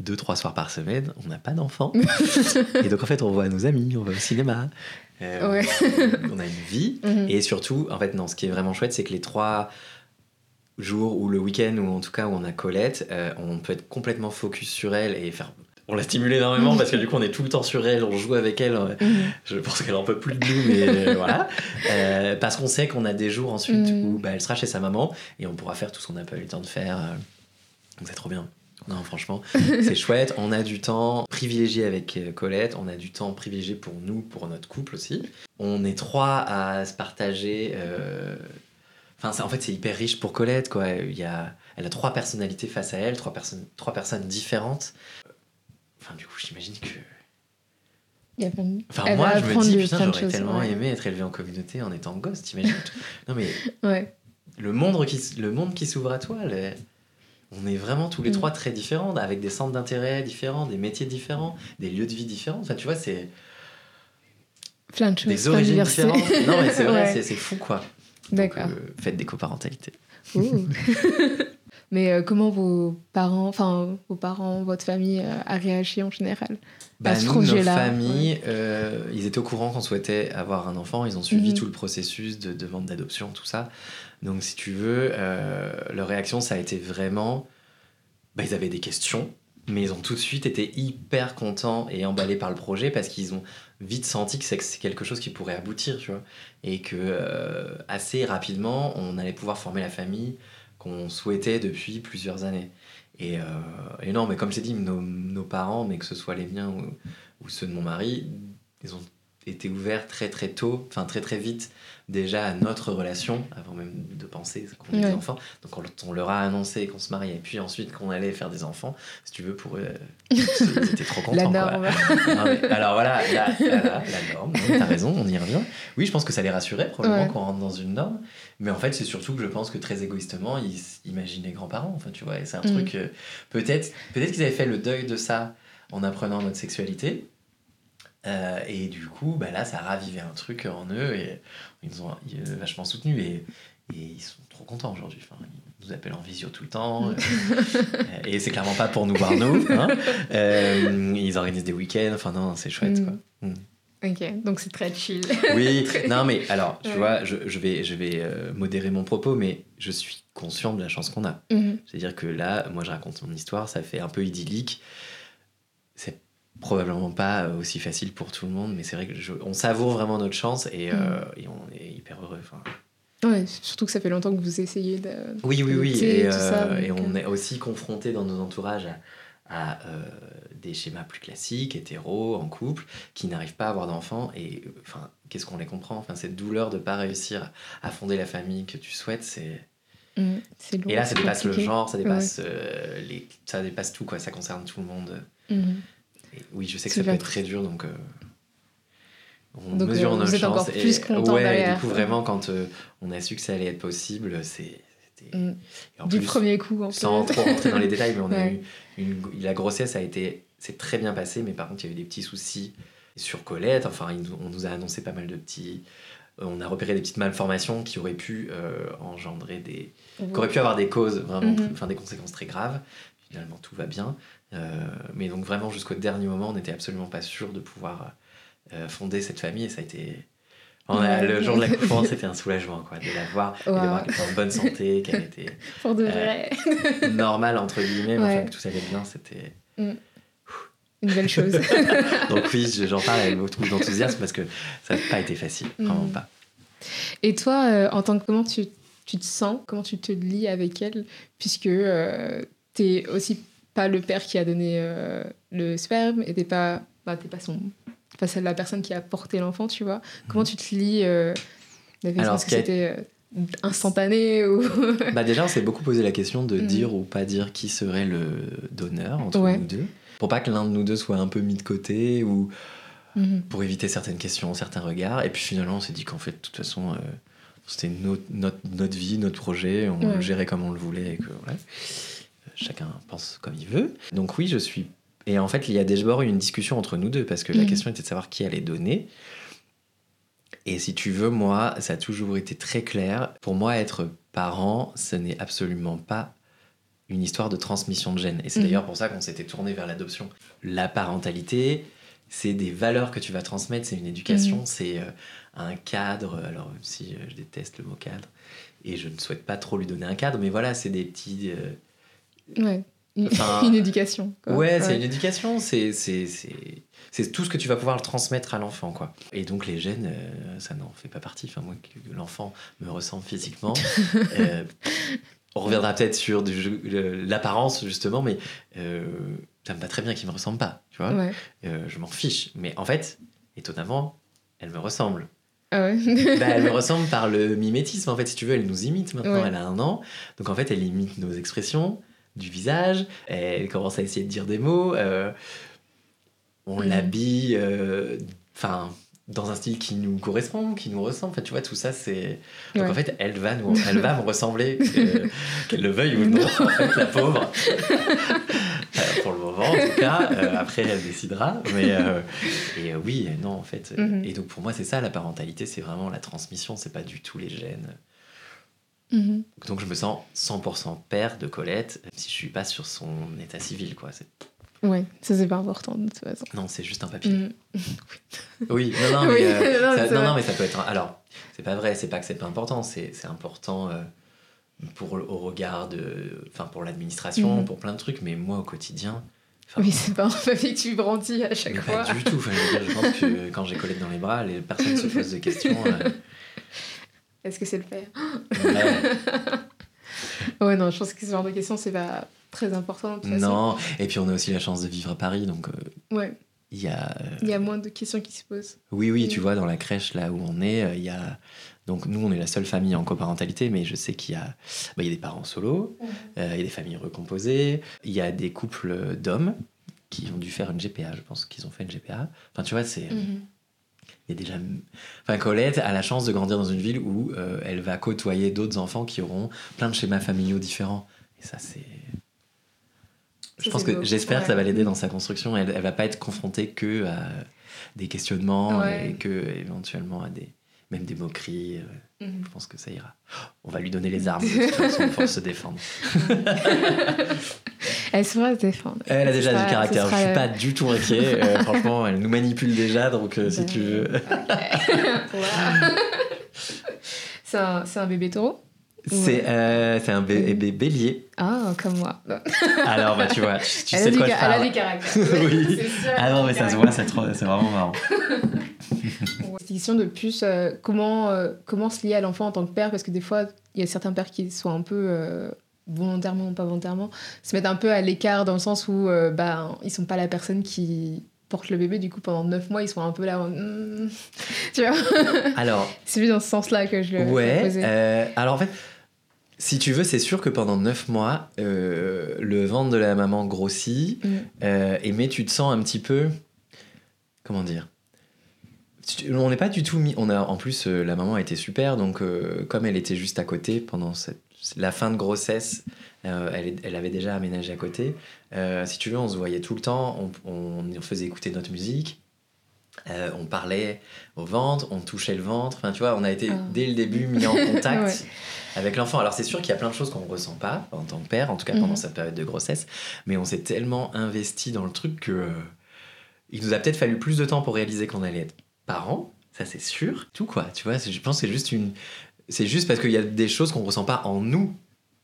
deux, trois soirs par semaine, on n'a pas d'enfants. et donc, en fait, on voit nos amis, on va au cinéma. Euh, on a une vie. Mhm. Et surtout, en fait, non, ce qui est vraiment chouette, c'est que les trois jours ou le week-end, ou en tout cas où on a Colette, euh, on peut être complètement focus sur elle et faire. On la stimule énormément parce que du coup, on est tout le temps sur elle, on joue avec elle. Euh, mhm. Je pense qu'elle en peut plus de nous, mais voilà. parce qu'on sait qu'on a des jours ensuite mhm. où bah, elle sera chez sa maman et on pourra faire tout ce qu'on n'a pas eu le temps de faire Donc c'est trop bien. Non, franchement, c'est chouette. On a du temps privilégié avec euh, Colette, on a du temps privilégié pour nous, pour notre couple aussi. On est trois à se partager. euh, Enfin, ça- en fait, c'est hyper riche pour Colette, quoi. Il y a... Elle a trois personnalités face à elle, trois personnes, trois personnes différentes. Enfin, du coup, j'imagine que. Il y a plein de- Enfin, Elle moi, je me dis, putain, j'aurais tellement ouais. aimé être élevé en communauté en étant gosse, t'imagines Non, mais Ouais. le monde qui, le monde qui s'ouvre à toi, le- on est vraiment tous les Mm. trois très différents, avec des centres d'intérêt différents, des métiers différents, des lieux de vie différents. Enfin, tu vois, c'est Plein de choses. des origines différentes. Non, mais c'est vrai, Ouais. c'est- fou, quoi. D'accord. euh, faites des coparentalités. Mais euh, comment vos parents, enfin vos parents, votre famille euh, a réagi en général Bah, À ce nous, nos familles, euh, ils étaient au courant qu'on souhaitait avoir un enfant. Ils ont suivi Mhm. tout le processus de demande d'adoption, tout ça. Donc, si tu veux, euh, leur réaction, ça a été vraiment. Bah, ils avaient des questions, mais ils ont tout de suite été hyper contents et emballés par le projet parce qu'ils ont vite senti que c'est que c'est quelque chose qui pourrait aboutir, tu vois. Et que euh, assez rapidement, on allait pouvoir former la famille qu'on souhaitait depuis plusieurs années. Et, euh, et non, mais comme t'ai dit, nos, nos parents, mais que ce soit les miens ou, ou ceux de mon mari, ils ont été ouverts très très tôt, enfin très très vite déjà à notre relation, avant même de penser qu'on Ouais. des enfants. Donc on, on leur a annoncé qu'on se mariait, et puis ensuite qu'on allait faire des enfants. Si tu veux, pour eux, ils étaient trop La contents. quoi. norme. Non, mais alors voilà, la, la, la norme, t'as raison, on y revient. Oui, je pense que ça les rassurait probablement Ouais. qu'on rentre dans une norme. Mais en fait, c'est surtout que je pense que très égoïstement, ils s- imaginaient grands-parents. Enfin, tu vois, et c'est un Mm. truc. euh, peut-être peut-être qu'ils avaient fait le deuil de ça en apprenant notre sexualité. Euh, et du coup, bah là, ça a ravivé un truc en eux et ils nous ont euh, vachement soutenus et, et ils sont trop contents aujourd'hui. Enfin, ils nous appellent en visio tout le temps. euh, et c'est clairement pas pour nous voir nous. hein. Euh, ils organisent des week-ends. Enfin, non, c'est chouette. Mm. Quoi. Mm. Ok, donc c'est très chill. Oui, non, mais alors, tu Ouais. vois, je, je vais, je vais modérer mon propos, mais je suis conscient de la chance qu'on a. C'est-à-dire que là, moi, je raconte mon histoire, ça fait un peu idyllique. C'est probablement pas aussi facile pour tout le monde, mais c'est vrai que je- on savoure vraiment notre chance et, Mm. euh, et on est hyper heureux. Enfin, Ouais, surtout que ça fait longtemps que vous essayez de. oui, oui, oui. Et, ça, euh, et donc, on euh. est aussi confronté dans nos entourages à, à, euh, des schémas plus classiques, hétéros, en couple, qui n'arrivent pas à avoir d'enfants. Et euh, enfin, qu'est-ce qu'on les comprend? Enfin, cette douleur de pas réussir à fonder la famille que tu souhaites, c'est. Lourd, Et là, ça dépasse le genre, ça dépasse, euh, les... ça dépasse tout, quoi. Ça concerne tout le monde. Mhm. Et oui, je sais que ça peut être très dur, donc. euh, on Donc, mesure euh, nos chances. plus content ouais, et derrière. du coup, vraiment, quand euh, on a su que ça allait être possible, c'est. en Du plus, premier coup, en sans trop rentrer dans les détails, mais on a Ouais. eu une, la grossesse a été, c'est très bien passé, mais par contre il y a eu des petits soucis sur Colette. Enfin, il on nous a annoncé pas mal de petits, on a repéré des petites malformations qui auraient pu euh, engendrer des, qui auraient pu avoir des causes vraiment, Mhm. enfin des conséquences très graves. Finalement, tout va bien, Euh, mais donc vraiment jusqu'au dernier moment, on n'était absolument pas sûr de pouvoir euh, fonder cette famille, et ça a été on a- Ouais. Le jour de l'accouchement, c'était un soulagement quoi, de la voir, de voir qu'elle était en bonne santé, qu'elle était Pour de Euh, vrai. normal entre guillemets, mais enfin, Ouais. que tout allait bien, c'était. Une belle chose. Donc oui, je- j'en parle avec beaucoup d'enthousiasme parce que ça n'a pas été facile, vraiment Mm. pas. Et toi, euh, en tant que comment tu, tu te sens, comment tu te lis avec elle, puisque euh, t'es aussi pas le père qui a donné euh, le sperme et t'es pas, bah, t'es pas son, pas celle la personne qui a porté l'enfant, tu vois. Comment tu te lis euh, ce que c'était euh, instantané ou Bah déjà, on s'est beaucoup posé la question de Mm. dire ou pas dire qui serait le donneur entre Ouais. nous deux, pour pas que l'un de nous deux soit un peu mis de côté ou Mhm. pour éviter certaines questions, certains regards. Et puis finalement, on s'est dit qu'en fait, de toute façon, euh, c'était notre, notre, notre vie, notre projet, on Ouais. le gérait comme on le voulait et que voilà, chacun pense comme il veut. Donc oui, je suis. Et en fait, il y a d'abord eu une discussion entre nous deux parce que la Mhm. question était de savoir qui allait donner. Et si tu veux, moi, ça a toujours été très clair. Pour moi, être parent, ce n'est absolument pas une histoire de transmission de gènes. Et c'est Mhm. d'ailleurs pour ça qu'on s'était tourné vers l'adoption. La parentalité, c'est des valeurs que tu vas transmettre, c'est une éducation, Mhm. c'est euh, un cadre. Alors, même si euh, je déteste le mot cadre, et je ne souhaite pas trop lui donner un cadre, mais voilà, c'est des petits. euh, Ouais. Une, Enfin, une éducation. quoi. Ouais, c'est une éducation, c'est c'est- tout ce que tu vas pouvoir le transmettre à l'enfant, quoi. Et donc les gènes, euh, ça n'en fait pas partie. Enfin moi, que l'enfant me ressemble physiquement, euh, on reviendra peut-être sur l'apparence justement, mais euh, ça me va très bien qu'il me ressemble pas, tu vois. Ouais. Euh, je m'en fiche. Mais en fait, étonnamment, elle me ressemble. Ah ouais. Bah, elle me ressemble par le mimétisme. En fait, si tu veux, elle nous imite maintenant. Ouais. Elle a un an. Donc en fait, elle imite nos expressions du visage. Elle commence à essayer de dire des mots. euh, on Mhm. l'habille euh, dans un style qui nous correspond, qui nous ressemble. Enfin, tu vois, tout ça, c'est. Donc Ouais. en fait, elle va, nous, elle va me ressembler, euh, qu'elle le veuille ou non, en fait, la pauvre. Pour le moment, en tout cas. Après, elle décidera. Mais et oui, non, en fait. Mhm. Et donc, pour moi, c'est ça, la parentalité, c'est vraiment la transmission, c'est pas du tout les gènes. Mhm. Donc, je me sens 100% père de Colette, même si je suis pas sur son état civil, quoi. C'est- Ouais, ça c'est pas important de toute façon. Non, c'est juste un papier. Mhm. Oui, non, non, mais, Oui, euh, non, ça, c'est non, vrai. non, mais ça peut être. un- Alors, c'est pas vrai, c'est pas que c'est pas important, c'est c'est important euh, pour, au regard de. Enfin, pour l'administration, Mhm. pour plein de trucs, mais moi, au quotidien. Oui, c'est pas un papier que tu brandis à chaque mais fois. pas du tout. Enfin, je, veux dire, je pense que quand j'ai Colette dans les bras, les personnes se posent de questions. euh, Est-ce que c'est le père ouais, Ouais, non, je pense que ce genre de questions, c'est pas très important de toute façon. non, et puis on a aussi la chance de vivre à Paris, donc euh, Ouais, il y a. euh, il y a moins de questions qui se posent. Oui, oui, tu Mm. vois, dans la crèche, là où on est, euh, il y a. Donc, nous, on est la seule famille en coparentalité, mais je sais qu'il y a, bah, il y a des parents solos, euh, il y a des familles recomposées, il y a des couples d'hommes qui ont dû faire une GPA, je pense qu'ils ont fait une GPA. Enfin, tu vois, c'est. Mhm. Il y a déjà. Enfin, Colette a la chance de grandir dans une ville où euh, elle va côtoyer d'autres enfants qui auront plein de schémas familiaux différents. Et ça, c'est. Je pense que j'espère que ça va l'aider dans sa construction. Elle, elle va pas être confrontée que à des questionnements Ouais. et que éventuellement à des même des moqueries. Mhm. Je pense que ça ira. On va lui donner les armes de toute façon pour se défendre. Elle saura se défendre. Elle a déjà sera- du caractère. Je sera- suis pas du tout inquiet. Euh, franchement, elle nous manipule déjà. Donc euh, si Ben, tu veux. C'est un, bébé taureau C'est euh, c'est un bé- bé- bélier. Ah, comme moi. Alors, bah, tu vois, tu, tu sais de quoi je ca- elle a parle. du caractère. Oui. Sûr, Ah non, mais ça se voit, c'est trop- c'est vraiment marrant. Question de plus, euh, comment, euh, comment se lier à l'enfant en tant que père Parce que des fois, il y a certains pères qui sont un peu, euh, volontairement ou pas volontairement, se mettent un peu à l'écart dans le sens où bah, ils sont pas la personne qui porte le bébé. Du coup, pendant 9 mois, ils sont un peu là. en, Hmm. tu vois Alors, C'est plus dans ce sens-là que je le ouais. alors, en fait, si tu veux, c'est sûr que pendant 9 mois, le ventre de la maman grossit. Mm. et mais tu te sens un petit peu. Comment dire On n'est pas du tout mis. On a, en plus, euh, la maman était super, donc euh, comme elle était juste à côté pendant cette- la fin de grossesse, euh, elle, elle avait déjà aménagé à côté. Si tu veux, on se voyait tout le temps, on, on faisait écouter notre musique, on parlait au ventre, on touchait le ventre. Enfin, tu vois, on a été Ah. dès le début mis en contact Ouais. avec l'enfant. Alors, c'est sûr qu'il y a plein de choses qu'on ne ressent pas en tant que père, en tout cas pendant Mhm. cette période de grossesse, mais on s'est tellement investi dans le truc que il nous a peut-être fallu plus de temps pour réaliser qu'on allait être parents, ça c'est sûr. Tout quoi, tu vois, je pense que c'est juste une. C'est juste parce qu'il y a des choses qu'on ressent pas en nous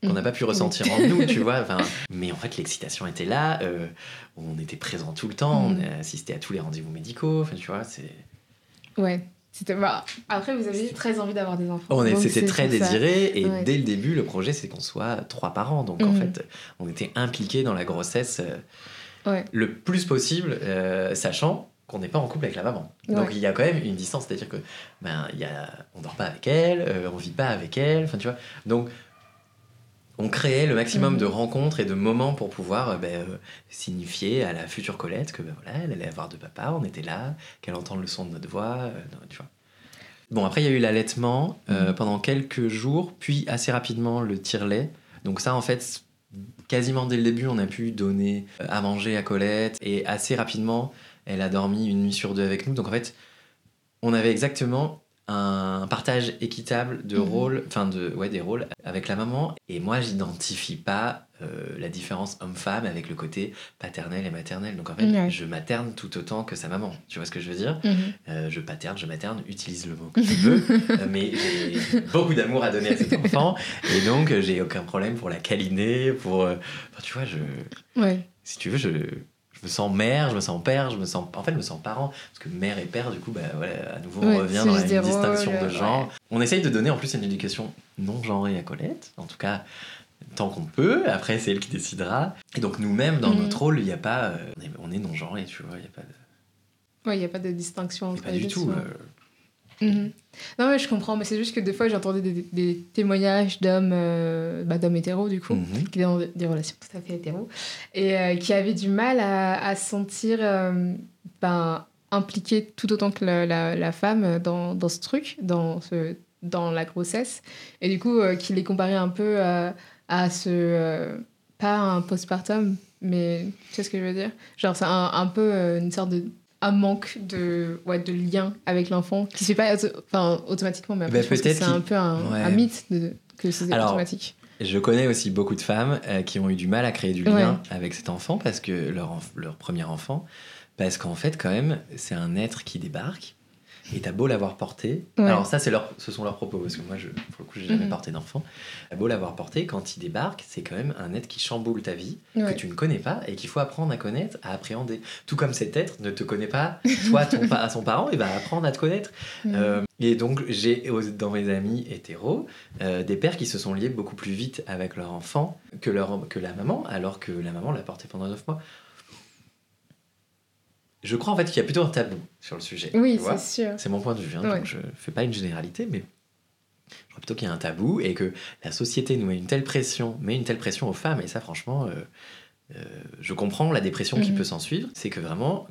qu'on n'a pas pu ressentir en nous, tu vois. Enfin, mais en fait, l'excitation était là. euh, on était présent tout le temps. On a assisté à tous les rendez-vous médicaux. Enfin, tu vois, c'est. Ouais. C'était... bah, après, vous avez très envie d'avoir des enfants. On est, Donc, c'était très ça. désiré et Ouais. dès le début, le projet, c'est qu'on soit trois parents. Donc en Mhm. fait, on était impliqués dans la grossesse euh, Ouais. le plus possible, euh, sachant qu'on n'est pas en couple avec la maman. Donc il y a quand même une distance, c'est-à-dire que ben il y a, on dort pas avec elle, euh, on vit pas avec elle. Enfin tu vois. Donc on créait le maximum Mhm. de rencontres et de moments pour pouvoir euh, ben, euh, signifier à la future Colette que ben, voilà, elle allait avoir de papa, on était là, qu'elle entende le son de notre voix, tu vois. Bon, après, il y a eu l'allaitement Mhm. pendant quelques jours, puis assez rapidement le tire-lait. Donc, ça, en fait, quasiment dès le début, on a pu donner à manger à Colette. Et assez rapidement, elle a dormi une nuit sur deux avec nous. Donc, en fait, on avait exactement un partage équitable de Mhm. rôles, enfin, de, ouais, des rôles avec la maman. Et moi, j'identifie pas euh, la différence homme-femme avec le côté paternel et maternel. Donc, en fait, je materne tout autant que sa maman. Tu vois ce que je veux dire? Mhm. euh, je paterne, je materne, utilise le mot que tu veux, euh, mais j'ai beaucoup d'amour à donner à cet enfant, et donc j'ai aucun problème pour la câliner, pour... euh, enfin, tu vois, je, Ouais. si tu veux, je, je me sens mère, je me sens père, je me sens... En fait, je me sens parent, parce que mère et père, du coup, bah, voilà, à nouveau, Ouais, on revient dans la distinction de genre. On essaye de donner en plus une éducation non genrée à Colette, en tout cas tant qu'on peut. Après, c'est elle qui décidera. Et donc, nous-mêmes, dans Mhm. notre rôle, il n'y a pas. euh, on est, on est non-genré, tu vois. Il n'y a pas de. Ouais, il n'y a pas de distinction entre pas les du deux, tout. euh, Mhm. Non, mais je comprends, mais c'est juste que des fois, j'entendais des, des témoignages d'hommes euh, bah, d'hommes hétéros, du coup, mhm. qui étaient dans des relations tout à fait hétéros, et euh, qui avaient du mal à, à se sentir euh, ben, impliqués tout autant que la, la- la femme dans, dans ce truc, dans, ce, dans la grossesse, et du coup, qui les comparaient un peu à, à ce. pas un postpartum, mais tu sais ce que je veux dire? Genre, c'est un, un peu une sorte de. Un manque de, ouais, de lien avec l'enfant qui se fait pas auto- enfin, automatiquement, mais après, Bah, je pense que peut-être c'est un peu un, Ouais. un mythe de, que c'est automatique. Je connais aussi beaucoup de femmes euh, qui ont eu du mal à créer du Ouais. lien avec cet enfant parce que leur, enf- leur premier enfant, parce qu'en fait, quand même, c'est un être qui débarque et t'as beau l'avoir porté. Ouais. Alors, ça, c'est leur, ce sont leurs propos parce que moi, je, pour le coup, j'ai jamais Mhm. porté d'enfant. T'as beau l'avoir porté, quand il débarque, c'est quand même un être qui chamboule ta vie, Ouais. que tu ne connais pas et qu'il faut apprendre à connaître, à appréhender. Tout comme cet être ne te connaît pas, toi, ton, à son parent, il va apprendre à te connaître. Euh, et donc, j'ai dans mes amis hétéros euh, des pères qui se sont liés beaucoup plus vite avec leur enfant que, leur, que la maman, alors que la maman l'a porté pendant 9 mois. Je crois en fait qu'il y a plutôt un tabou sur le sujet. oui, c'est sûr. C'est mon point de vue, hein, Ouais. donc je fais pas une généralité, mais je crois plutôt qu'il y a un tabou et que la société nous met une telle pression, met une telle pression aux femmes, et ça franchement, euh, euh, je comprends la dépression qui Mhm. peut s'en suivre, c'est que vraiment,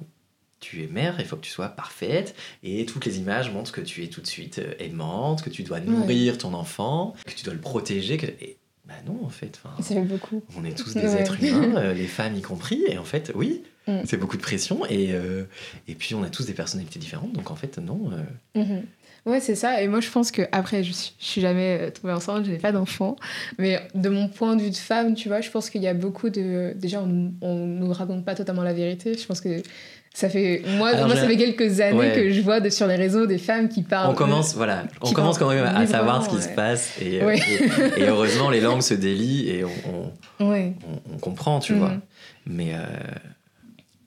tu es mère, il faut que tu sois parfaite, et toutes les images montrent que tu es tout de suite euh, aimante, que tu dois nourrir ton enfant, que tu dois le protéger, que... et bah non en fait, Ça fait beaucoup. on est tous des Ouais. êtres humains, les femmes y compris, et en fait, oui, Mm. c'est beaucoup de pression, et, euh, et puis on a tous des personnalités différentes, donc en fait, non. euh, Mhm. Ouais, c'est ça. Et moi, je pense que après, je suis, je suis jamais euh, tombée enceinte, je n'ai pas d'enfant. Mais de mon point de vue de femme, tu vois, je pense qu'il y a beaucoup de. Déjà, on, on nous raconte pas totalement la vérité. Je pense que ça fait. Moi, Alors, moi ça fait quelques années Ouais. que je vois de- sur les réseaux des femmes qui parlent. on commence, voilà, on commence quand même à savoir ce qui se passe, et, euh, et, et heureusement, les langues se délient, et on, on, Ouais. on- on comprend, tu vois. Mais euh,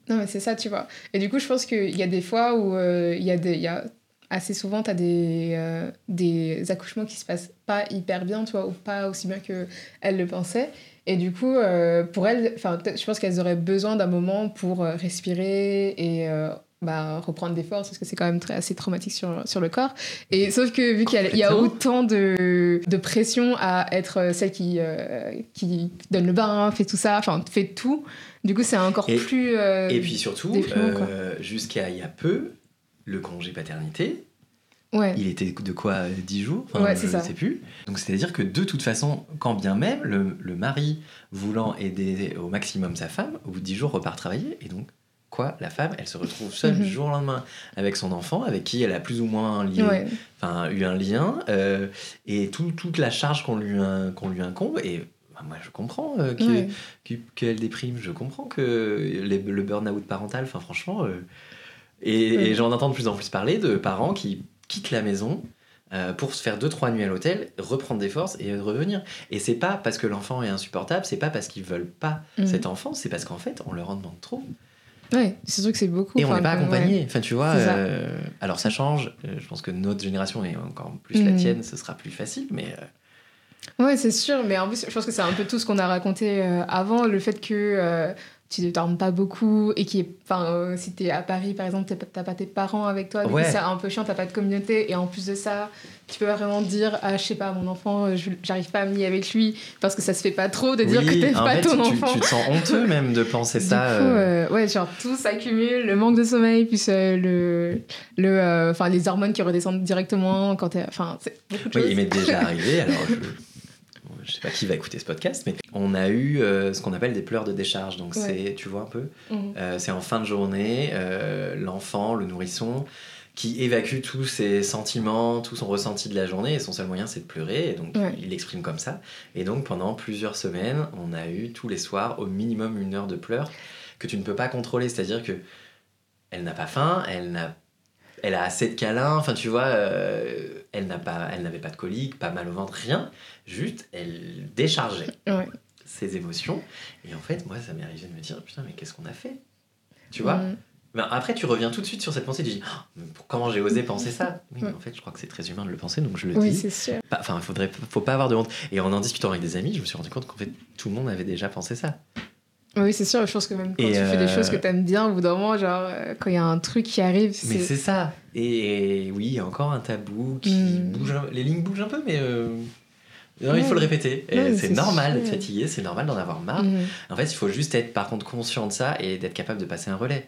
Non, mais c'est ça, tu vois. Et du coup, je pense qu'il y a des fois où euh, il y a Y a, assez souvent, tu as des, euh, des accouchements qui se passent pas hyper bien, tu ou pas aussi bien qu'elles le pensaient. Et du coup, euh, pour elles, je pense qu'elles auraient besoin d'un moment pour euh, respirer et bah, reprendre des forces, parce que c'est quand même très, assez traumatique sur, sur le corps. Et sauf que vu qu'il y a- y, autant de, de pression à être celle qui, euh, qui donne le bain, fait tout ça, enfin, fait tout, du coup, c'est encore Et- plus. euh, et puis surtout, euh, jusqu'à il y a peu, le congé paternité, ouais. il était de quoi euh, 10 jours? Enfin, Ouais, je ne sais plus. Donc c'est-à-dire que de toute façon, quand bien même le, le mari voulant aider au maximum sa femme, au bout de 10 jours repart travailler, et donc quoi La femme, elle se retrouve seule Mhm. du jour au lendemain avec son enfant, avec qui elle a plus ou moins lié, Ouais. enfin, eu un lien, euh, et tout- toute la charge qu'on lui, in- qu'on lui incombe, et bah, moi je comprends euh, Ouais. qu'elle déprime, je comprends que les- le burn-out parental, enfin franchement, euh, et, Ouais. et j'en entends de plus en plus parler de parents qui quittent la maison euh, pour se faire deux trois nuits à l'hôtel, reprendre des forces et revenir. Et c'est pas parce que l'enfant est insupportable, c'est pas parce qu'ils veulent pas Mhm. cet enfant, c'est parce qu'en fait on leur en demande trop Ouais, c'est sûr que c'est beaucoup. et on n'est pas accompagné. ouais. Enfin tu vois, euh, alors ça change. Euh, je pense que notre génération et encore plus la Mhm. tienne, ce sera plus facile, mais euh, Ouais, c'est sûr, mais en plus, je pense que c'est un peu tout ce qu'on a raconté euh, avant, le fait que euh, tu ne dormes pas beaucoup et qui est, enfin, euh, si t'es à Paris par exemple, t'as pas- pas tes parents avec toi, Ouais. c'est un peu chiant, t'as pas de communauté et en plus de ça, tu peux vraiment dire, ah, je sais pas, mon enfant, euh, j'arrive pas à me lier avec lui parce que ça se fait pas trop de dire que en pas fait, ton tu, enfant. tu te sens honteux même de penser Du ça. coup, euh, euh, ouais, genre tout s'accumule, le manque de sommeil, puis le, le, enfin les hormones qui redescendent directement quand t'es, enfin c'est beaucoup de Oui, choses. il m'est déjà arrivé. Alors, je, je sais pas qui va écouter ce podcast, mais on a eu euh, ce qu'on appelle des pleurs de décharge. Donc, Ouais. c'est, tu vois un peu, Mhm. euh, c'est en fin de journée, euh, l'enfant, le nourrisson, qui évacue tous ses sentiments, tout son ressenti de la journée, et son seul moyen, c'est de pleurer. Et donc, Ouais. il l'exprime comme ça. Et donc, pendant plusieurs semaines, on a eu tous les soirs au minimum une heure de pleurs que tu ne peux pas contrôler. C'est-à-dire que elle n'a pas faim, elle n'a elle a assez de câlins, enfin tu vois, euh, elle n'a pas, elle n'avait pas de colique, pas mal au ventre, rien. Juste, elle déchargeait Ouais. ses émotions. Et en fait, moi, ça m'est arrivé de me dire, putain, mais qu'est-ce qu'on a fait? Tu vois? Mhm. Mais après, tu reviens tout de suite sur cette pensée, tu dis Ah, comment j'ai osé penser ça? Oui, mais en fait, je crois que c'est très humain de le penser, donc je le Oui, dis. c'est sûr. Enfin, il faudrait, faut pas avoir de honte. Et en en discutant avec des amis, je me suis rendu compte qu'en fait, tout le monde avait déjà pensé ça. Oui, c'est sûr. Je pense que même quand Et, tu fais des euh, choses que t'aimes bien, au bout d'un moment, genre, euh, quand il y a un truc qui arrive, Mais c'est. ça. Et, oui, il y a encore un tabou qui Mm. bouge. un- Les lignes bougent un peu, mais euh, non, il faut le répéter. C'est normal d'être fatigué, c'est normal d'en avoir marre. Mhm. En fait, il faut juste être par contre conscient de ça et d'être capable de passer un relais.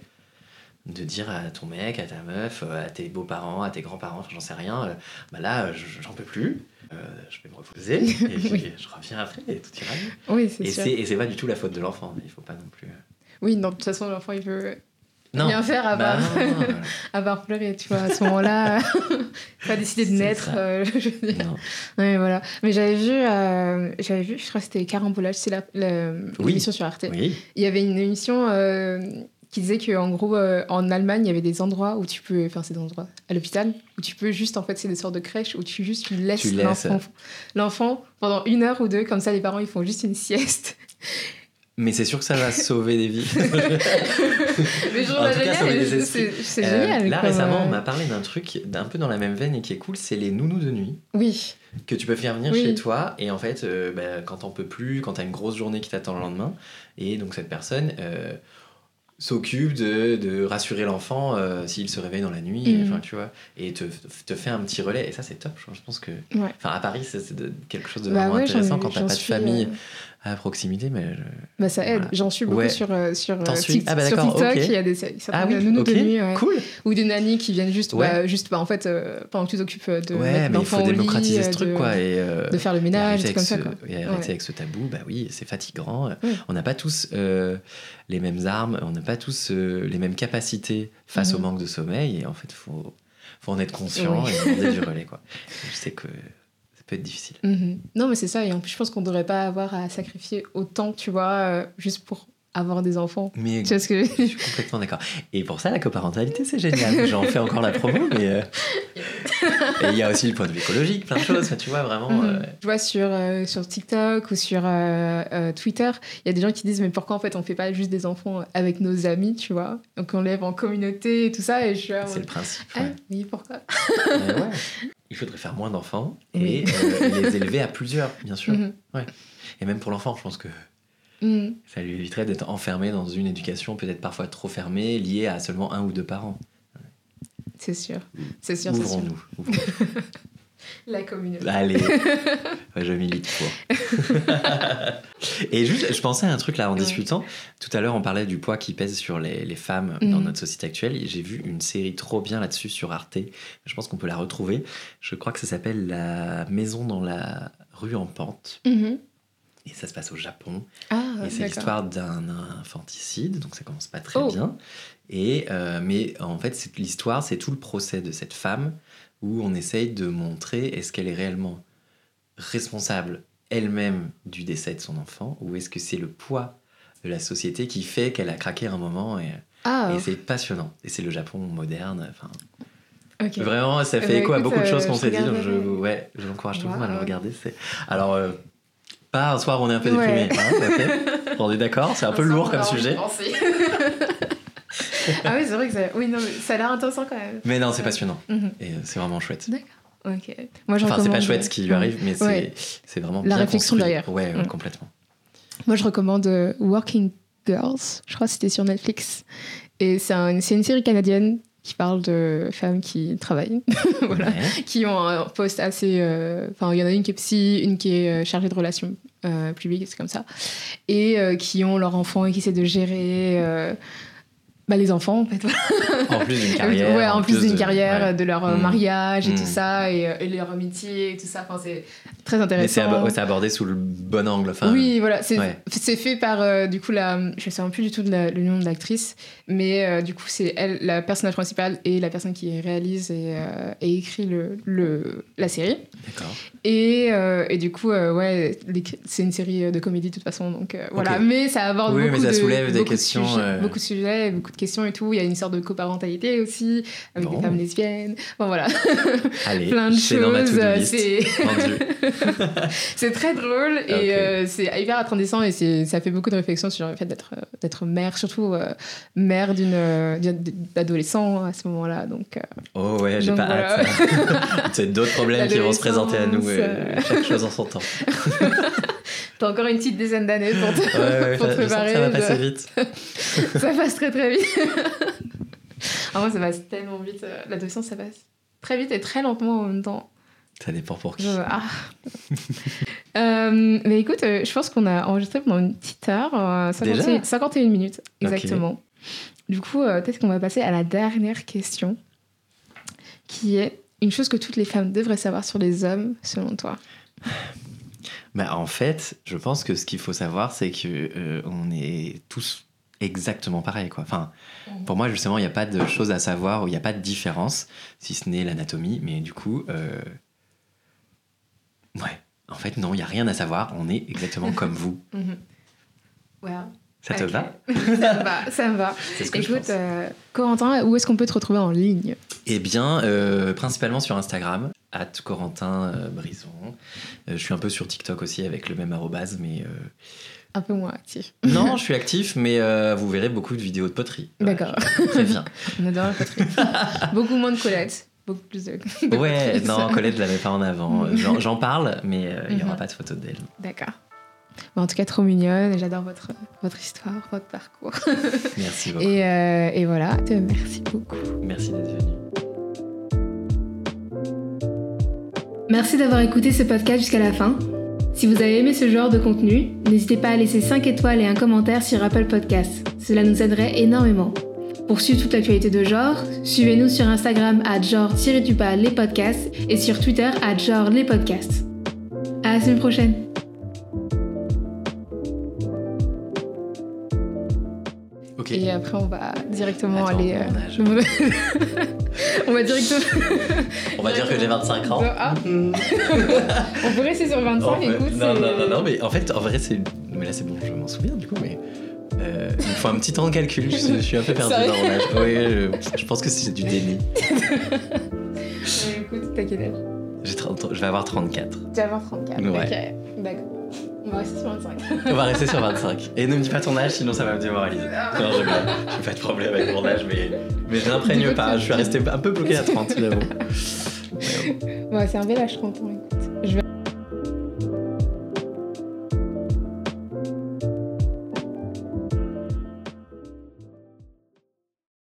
De dire à ton mec, à ta meuf, euh, à tes beaux-parents, à tes grands-parents, j'en sais rien, euh, bah là, je- j'en peux plus, euh, je vais me reposer, et puis Oui. je reviens après et tout ira mieux. Oui, c'est Et c'est, pas du tout la faute de l'enfant, mais il faut pas non plus. euh, Oui, non, de toute façon, l'enfant, il veut Non, rien faire à bah part, à part pleurer, tu vois. À ce moment-là, pas décider de naître. euh, je veux dire. Non. Ouais, voilà. Mais j'avais vu, euh, j'avais vu, je crois que c'était Carambolage, c'est la, la- Oui. l'émission sur Arte. Oui, Il y avait une émission euh, qui disait qu'en gros, euh, en Allemagne, il y avait des endroits où tu peux, enfin, c'est des endroits à l'hôpital, où tu peux juste, en fait, c'est des sortes de crèches où tu juste tu laisses l'enfant pendant une heure ou deux, comme ça, les parents, ils font juste une sieste. Mais c'est sûr que ça va sauver des vies. Mais je trouve En tout cas, génial, sauver des c'est- esprits. c'est c'est Euh, génial. là récemment, euh, on m'a parlé d'un truc d'un peu dans la même veine et qui est cool, c'est les nounous de nuit. Oui, que tu peux faire venir Oui. chez toi et en fait euh, bah, quand t'en peux plus quand t'as une grosse journée qui t'attend le lendemain et donc cette personne euh, s'occupe de, de rassurer l'enfant euh, s'il se réveille dans la nuit Mhm. enfin tu vois et te, te fait un petit relais et ça c'est top je pense que Ouais. enfin à Paris c'est quelque chose de bah vraiment ouais, intéressant quand t'as pas de famille euh, à proximité mais je- Bah ça aide. Voilà. J'en suis beaucoup Ouais. sur, euh, sur, euh, Tik- Ah bah sur TikTok. ok. Il y a des ah oui nounous ok de nuit, ouais. cool ou des nannies qui viennent juste, Ouais. bah, juste bah, en fait, euh, pendant que tu t'occupes de ouais mais il faut au lit, démocratiser ce truc de, quoi et euh, de faire le Et ménage, des trucs comme ça. Quoi. et arrêter avec ce tabou, bah oui, c'est fatigant. On n'a pas tous euh, les mêmes armes, on n'a pas tous les mêmes capacités face Mhm. au manque de sommeil. Et en fait, faut, faut en être conscient Oui. et demander du relais. Quoi. Je sais que peut être difficile. Mhm. Non, mais c'est ça. Et en plus, je pense qu'on ne devrait pas avoir à sacrifier autant, tu vois, euh, juste pour avoir des enfants. Mais Tu vois ce que je suis complètement d'accord. Et pour ça, la coparentalité, c'est génial. J'en fais encore la promo, mais euh, et il y a aussi le point de vue écologique, plein de choses. Tu vois, vraiment. Mhm. euh, Je vois sur, euh, sur TikTok ou sur Twitter, il y a des gens qui disent mais pourquoi en fait on fait pas juste des enfants avec nos amis, tu vois? Donc on lève en communauté et tout ça et je suis c'est le principe. ah, oui pourquoi? Ouais. Il faudrait faire moins d'enfants Oui. et euh, les élever à plusieurs, bien sûr. Mhm. Et même pour l'enfant, je pense que Mhm. ça lui éviterait d'être enfermé dans une éducation peut-être parfois trop fermée, liée à seulement un ou deux parents. C'est sûr, c'est sûr, c'est sûr. Ouvrons-nous. La communauté. Allez, je milite pour. Et juste, je pensais à un truc là en Ouais. discutant. Tout à l'heure, on parlait du poids qui pèse sur les, les femmes dans Mhm. notre société actuelle. J'ai vu une série trop bien là-dessus sur Arte. Je pense qu'on peut la retrouver. Je crois que ça s'appelle La maison dans la rue en pente. Mhm. Et ça se passe au Japon. Ah, Et c'est l'histoire d'un infanticide, donc ça commence pas très Oh. bien. Et, euh, mais en fait, c'est- l'histoire, c'est tout le procès de cette femme où on essaye de montrer est-ce qu'elle est réellement responsable elle-même du décès de son enfant ou est-ce que c'est le poids de la société qui fait qu'elle a craqué un moment et, Ah, et c'est passionnant. Et c'est le Japon moderne. Enfin. Vraiment, ça Eh fait ben, écho à beaucoup de euh, choses qu'on je s'est dit. Je, ouais, je l'encourage tout le monde à le regarder. Alors, euh, pas un soir où on est un peu Ouais. déprimé. hein, on est d'accord C'est un peu lourd comme sujet. Ah oui, c'est vrai que ça, oui, non, mais ça a l'air intéressant quand même. Mais non, c'est passionnant. Mhm. Et c'est vraiment chouette. Ok. Moi, je Enfin, c'est pas chouette ce qui lui arrive, mais c'est, Ouais. c'est vraiment La bien réflexion construit. derrière. Ouais, Mm. complètement. Moi, je recommande euh, Working Girls. Je crois que c'était sur Netflix. Et c'est un- une série canadienne qui parle de femmes qui travaillent, voilà, Ouais. qui ont un poste assez. euh, Enfin, il y en a une qui est psy, une qui est euh, chargée de relations euh, publiques, c'est comme ça, et euh, qui ont leur enfant et qui essaient de gérer. Bah, les enfants, en fait. En plus d'une carrière. ouais, en, plus d'une de- carrière, ouais. de leur euh, Mm. mariage et Mm. tout ça, et, euh, et leur amitié et tout ça. Enfin, c'est très Mais c'est, intéressant. ouais, c'est abordé sous le bon angle. Enfin, oui, voilà, c'est c'est fait par euh, du coup la, je ne sais plus du tout de la- le nom de l'actrice, mais euh, du coup c'est elle, la personnage principale et la personne qui réalise et, euh, et écrit le, le, la série. D'accord. Et, et du coup, ouais, les- c'est une série de comédie de toute façon, donc voilà. Mais ça aborde Oui, beaucoup mais ça de soulève des beaucoup de questions, sujets, beaucoup de sujets, et beaucoup de questions et tout. Il y a une sorte de coparentalité aussi, avec Bon. des femmes lesbiennes. Bon, voilà. Allez, Plein de choses. C'est très drôle et Ok. euh, c'est hyper attendissant et c'est- ça fait beaucoup de réflexions sur le fait d'être euh, d'être mère, surtout euh, mère d'une euh, d'une- d'adolescent à ce moment-là. Donc, Oh ouais, j'ai pas voilà. hâte. C'est d'autres problèmes qui vont se présenter à nous, chaque chose en son temps. T'as encore une petite dizaine d'années pour te, Ouais, pour préparer. ça va passer vite. ça passe très très vite. ah, moi, ça passe tellement vite. euh, L'adolescence, ça passe très vite et très lentement en même temps. Ça dépend pour qui. Ah. Euh, mais écoute, euh, je pense qu'on a enregistré pendant une petite heure, euh, 51, Déjà 51 minutes exactement. Du coup, peut-être qu'on va passer à la dernière question, qui est une chose que toutes les femmes devraient savoir sur les hommes, selon toi. Bah, en fait, je pense que ce qu'il faut savoir, c'est que euh, on est tous exactement pareils. Quoi. Enfin, pour moi, justement, il n'y a pas de choses à savoir ou il n'y a pas de différence, si ce n'est l'anatomie. Mais du coup, euh, ouais, en fait, non, il n'y a rien à savoir. On est exactement comme vous. Ça te va? Ça me va, ça me va. Ce que Écoute, euh, Corentin, où est-ce qu'on peut te retrouver en ligne? Eh bien, euh, principalement sur Instagram, at Corentin euh, Brison. Euh, je suis un peu sur TikTok aussi avec le même arrobase, mais euh, Un peu moins actif. non, je suis actif, mais vous verrez beaucoup de vidéos de poterie. D'accord. je préviens. On adore la poterie. Beaucoup moins de Colette. Beaucoup plus de. de Ouais, non, Colette ne l'avait pas en avant. J'en parle, mais euh, il n'y aura Mhm. pas de photo d'elle. D'accord. En tout cas, trop mignonne et j'adore votre, votre histoire, votre parcours. Merci beaucoup. Et, euh, et voilà, merci beaucoup. Merci d'être venu. Merci d'avoir écouté ce podcast jusqu'à la fin. Si vous avez aimé ce genre de contenu, n'hésitez pas à laisser 5 étoiles et un commentaire sur Apple Podcasts. Cela nous aiderait énormément. Pour suivre toute l'actualité de genre, suivez-nous sur Instagram à genre-du-bas les podcasts et sur Twitter à genre les podcasts. À la semaine prochaine. Et après, on va directement Attends, aller. euh, on va directement. On va dire que j'ai 25 ans. Ah. on pourrait rester sur 25, En fait- écoute. non, non, non, non, mais en fait, en vrai, c'est. Mais là, c'est bon, je m'en souviens du coup, mais. euh, il me faut un petit temps de calcul, je, je suis un peu perdu dans mon âge. Oui, je, je pense que c'est du déni. Écoute, t'as quel âge J'ai 30 ans- je vais avoir 34. Tu vas avoir 34. Ouais. Ok, d'accord. On va rester sur 25. On va rester sur 25. Et ne me dis pas ton âge, sinon ça va me démoraliser. Non, je. J'ai pas de problème avec mon âge, mais, mais je n'imprègne pas. Je suis resté un peu bloqué à 30, j'avoue. Ouais, c'est un bel âge 30 ans.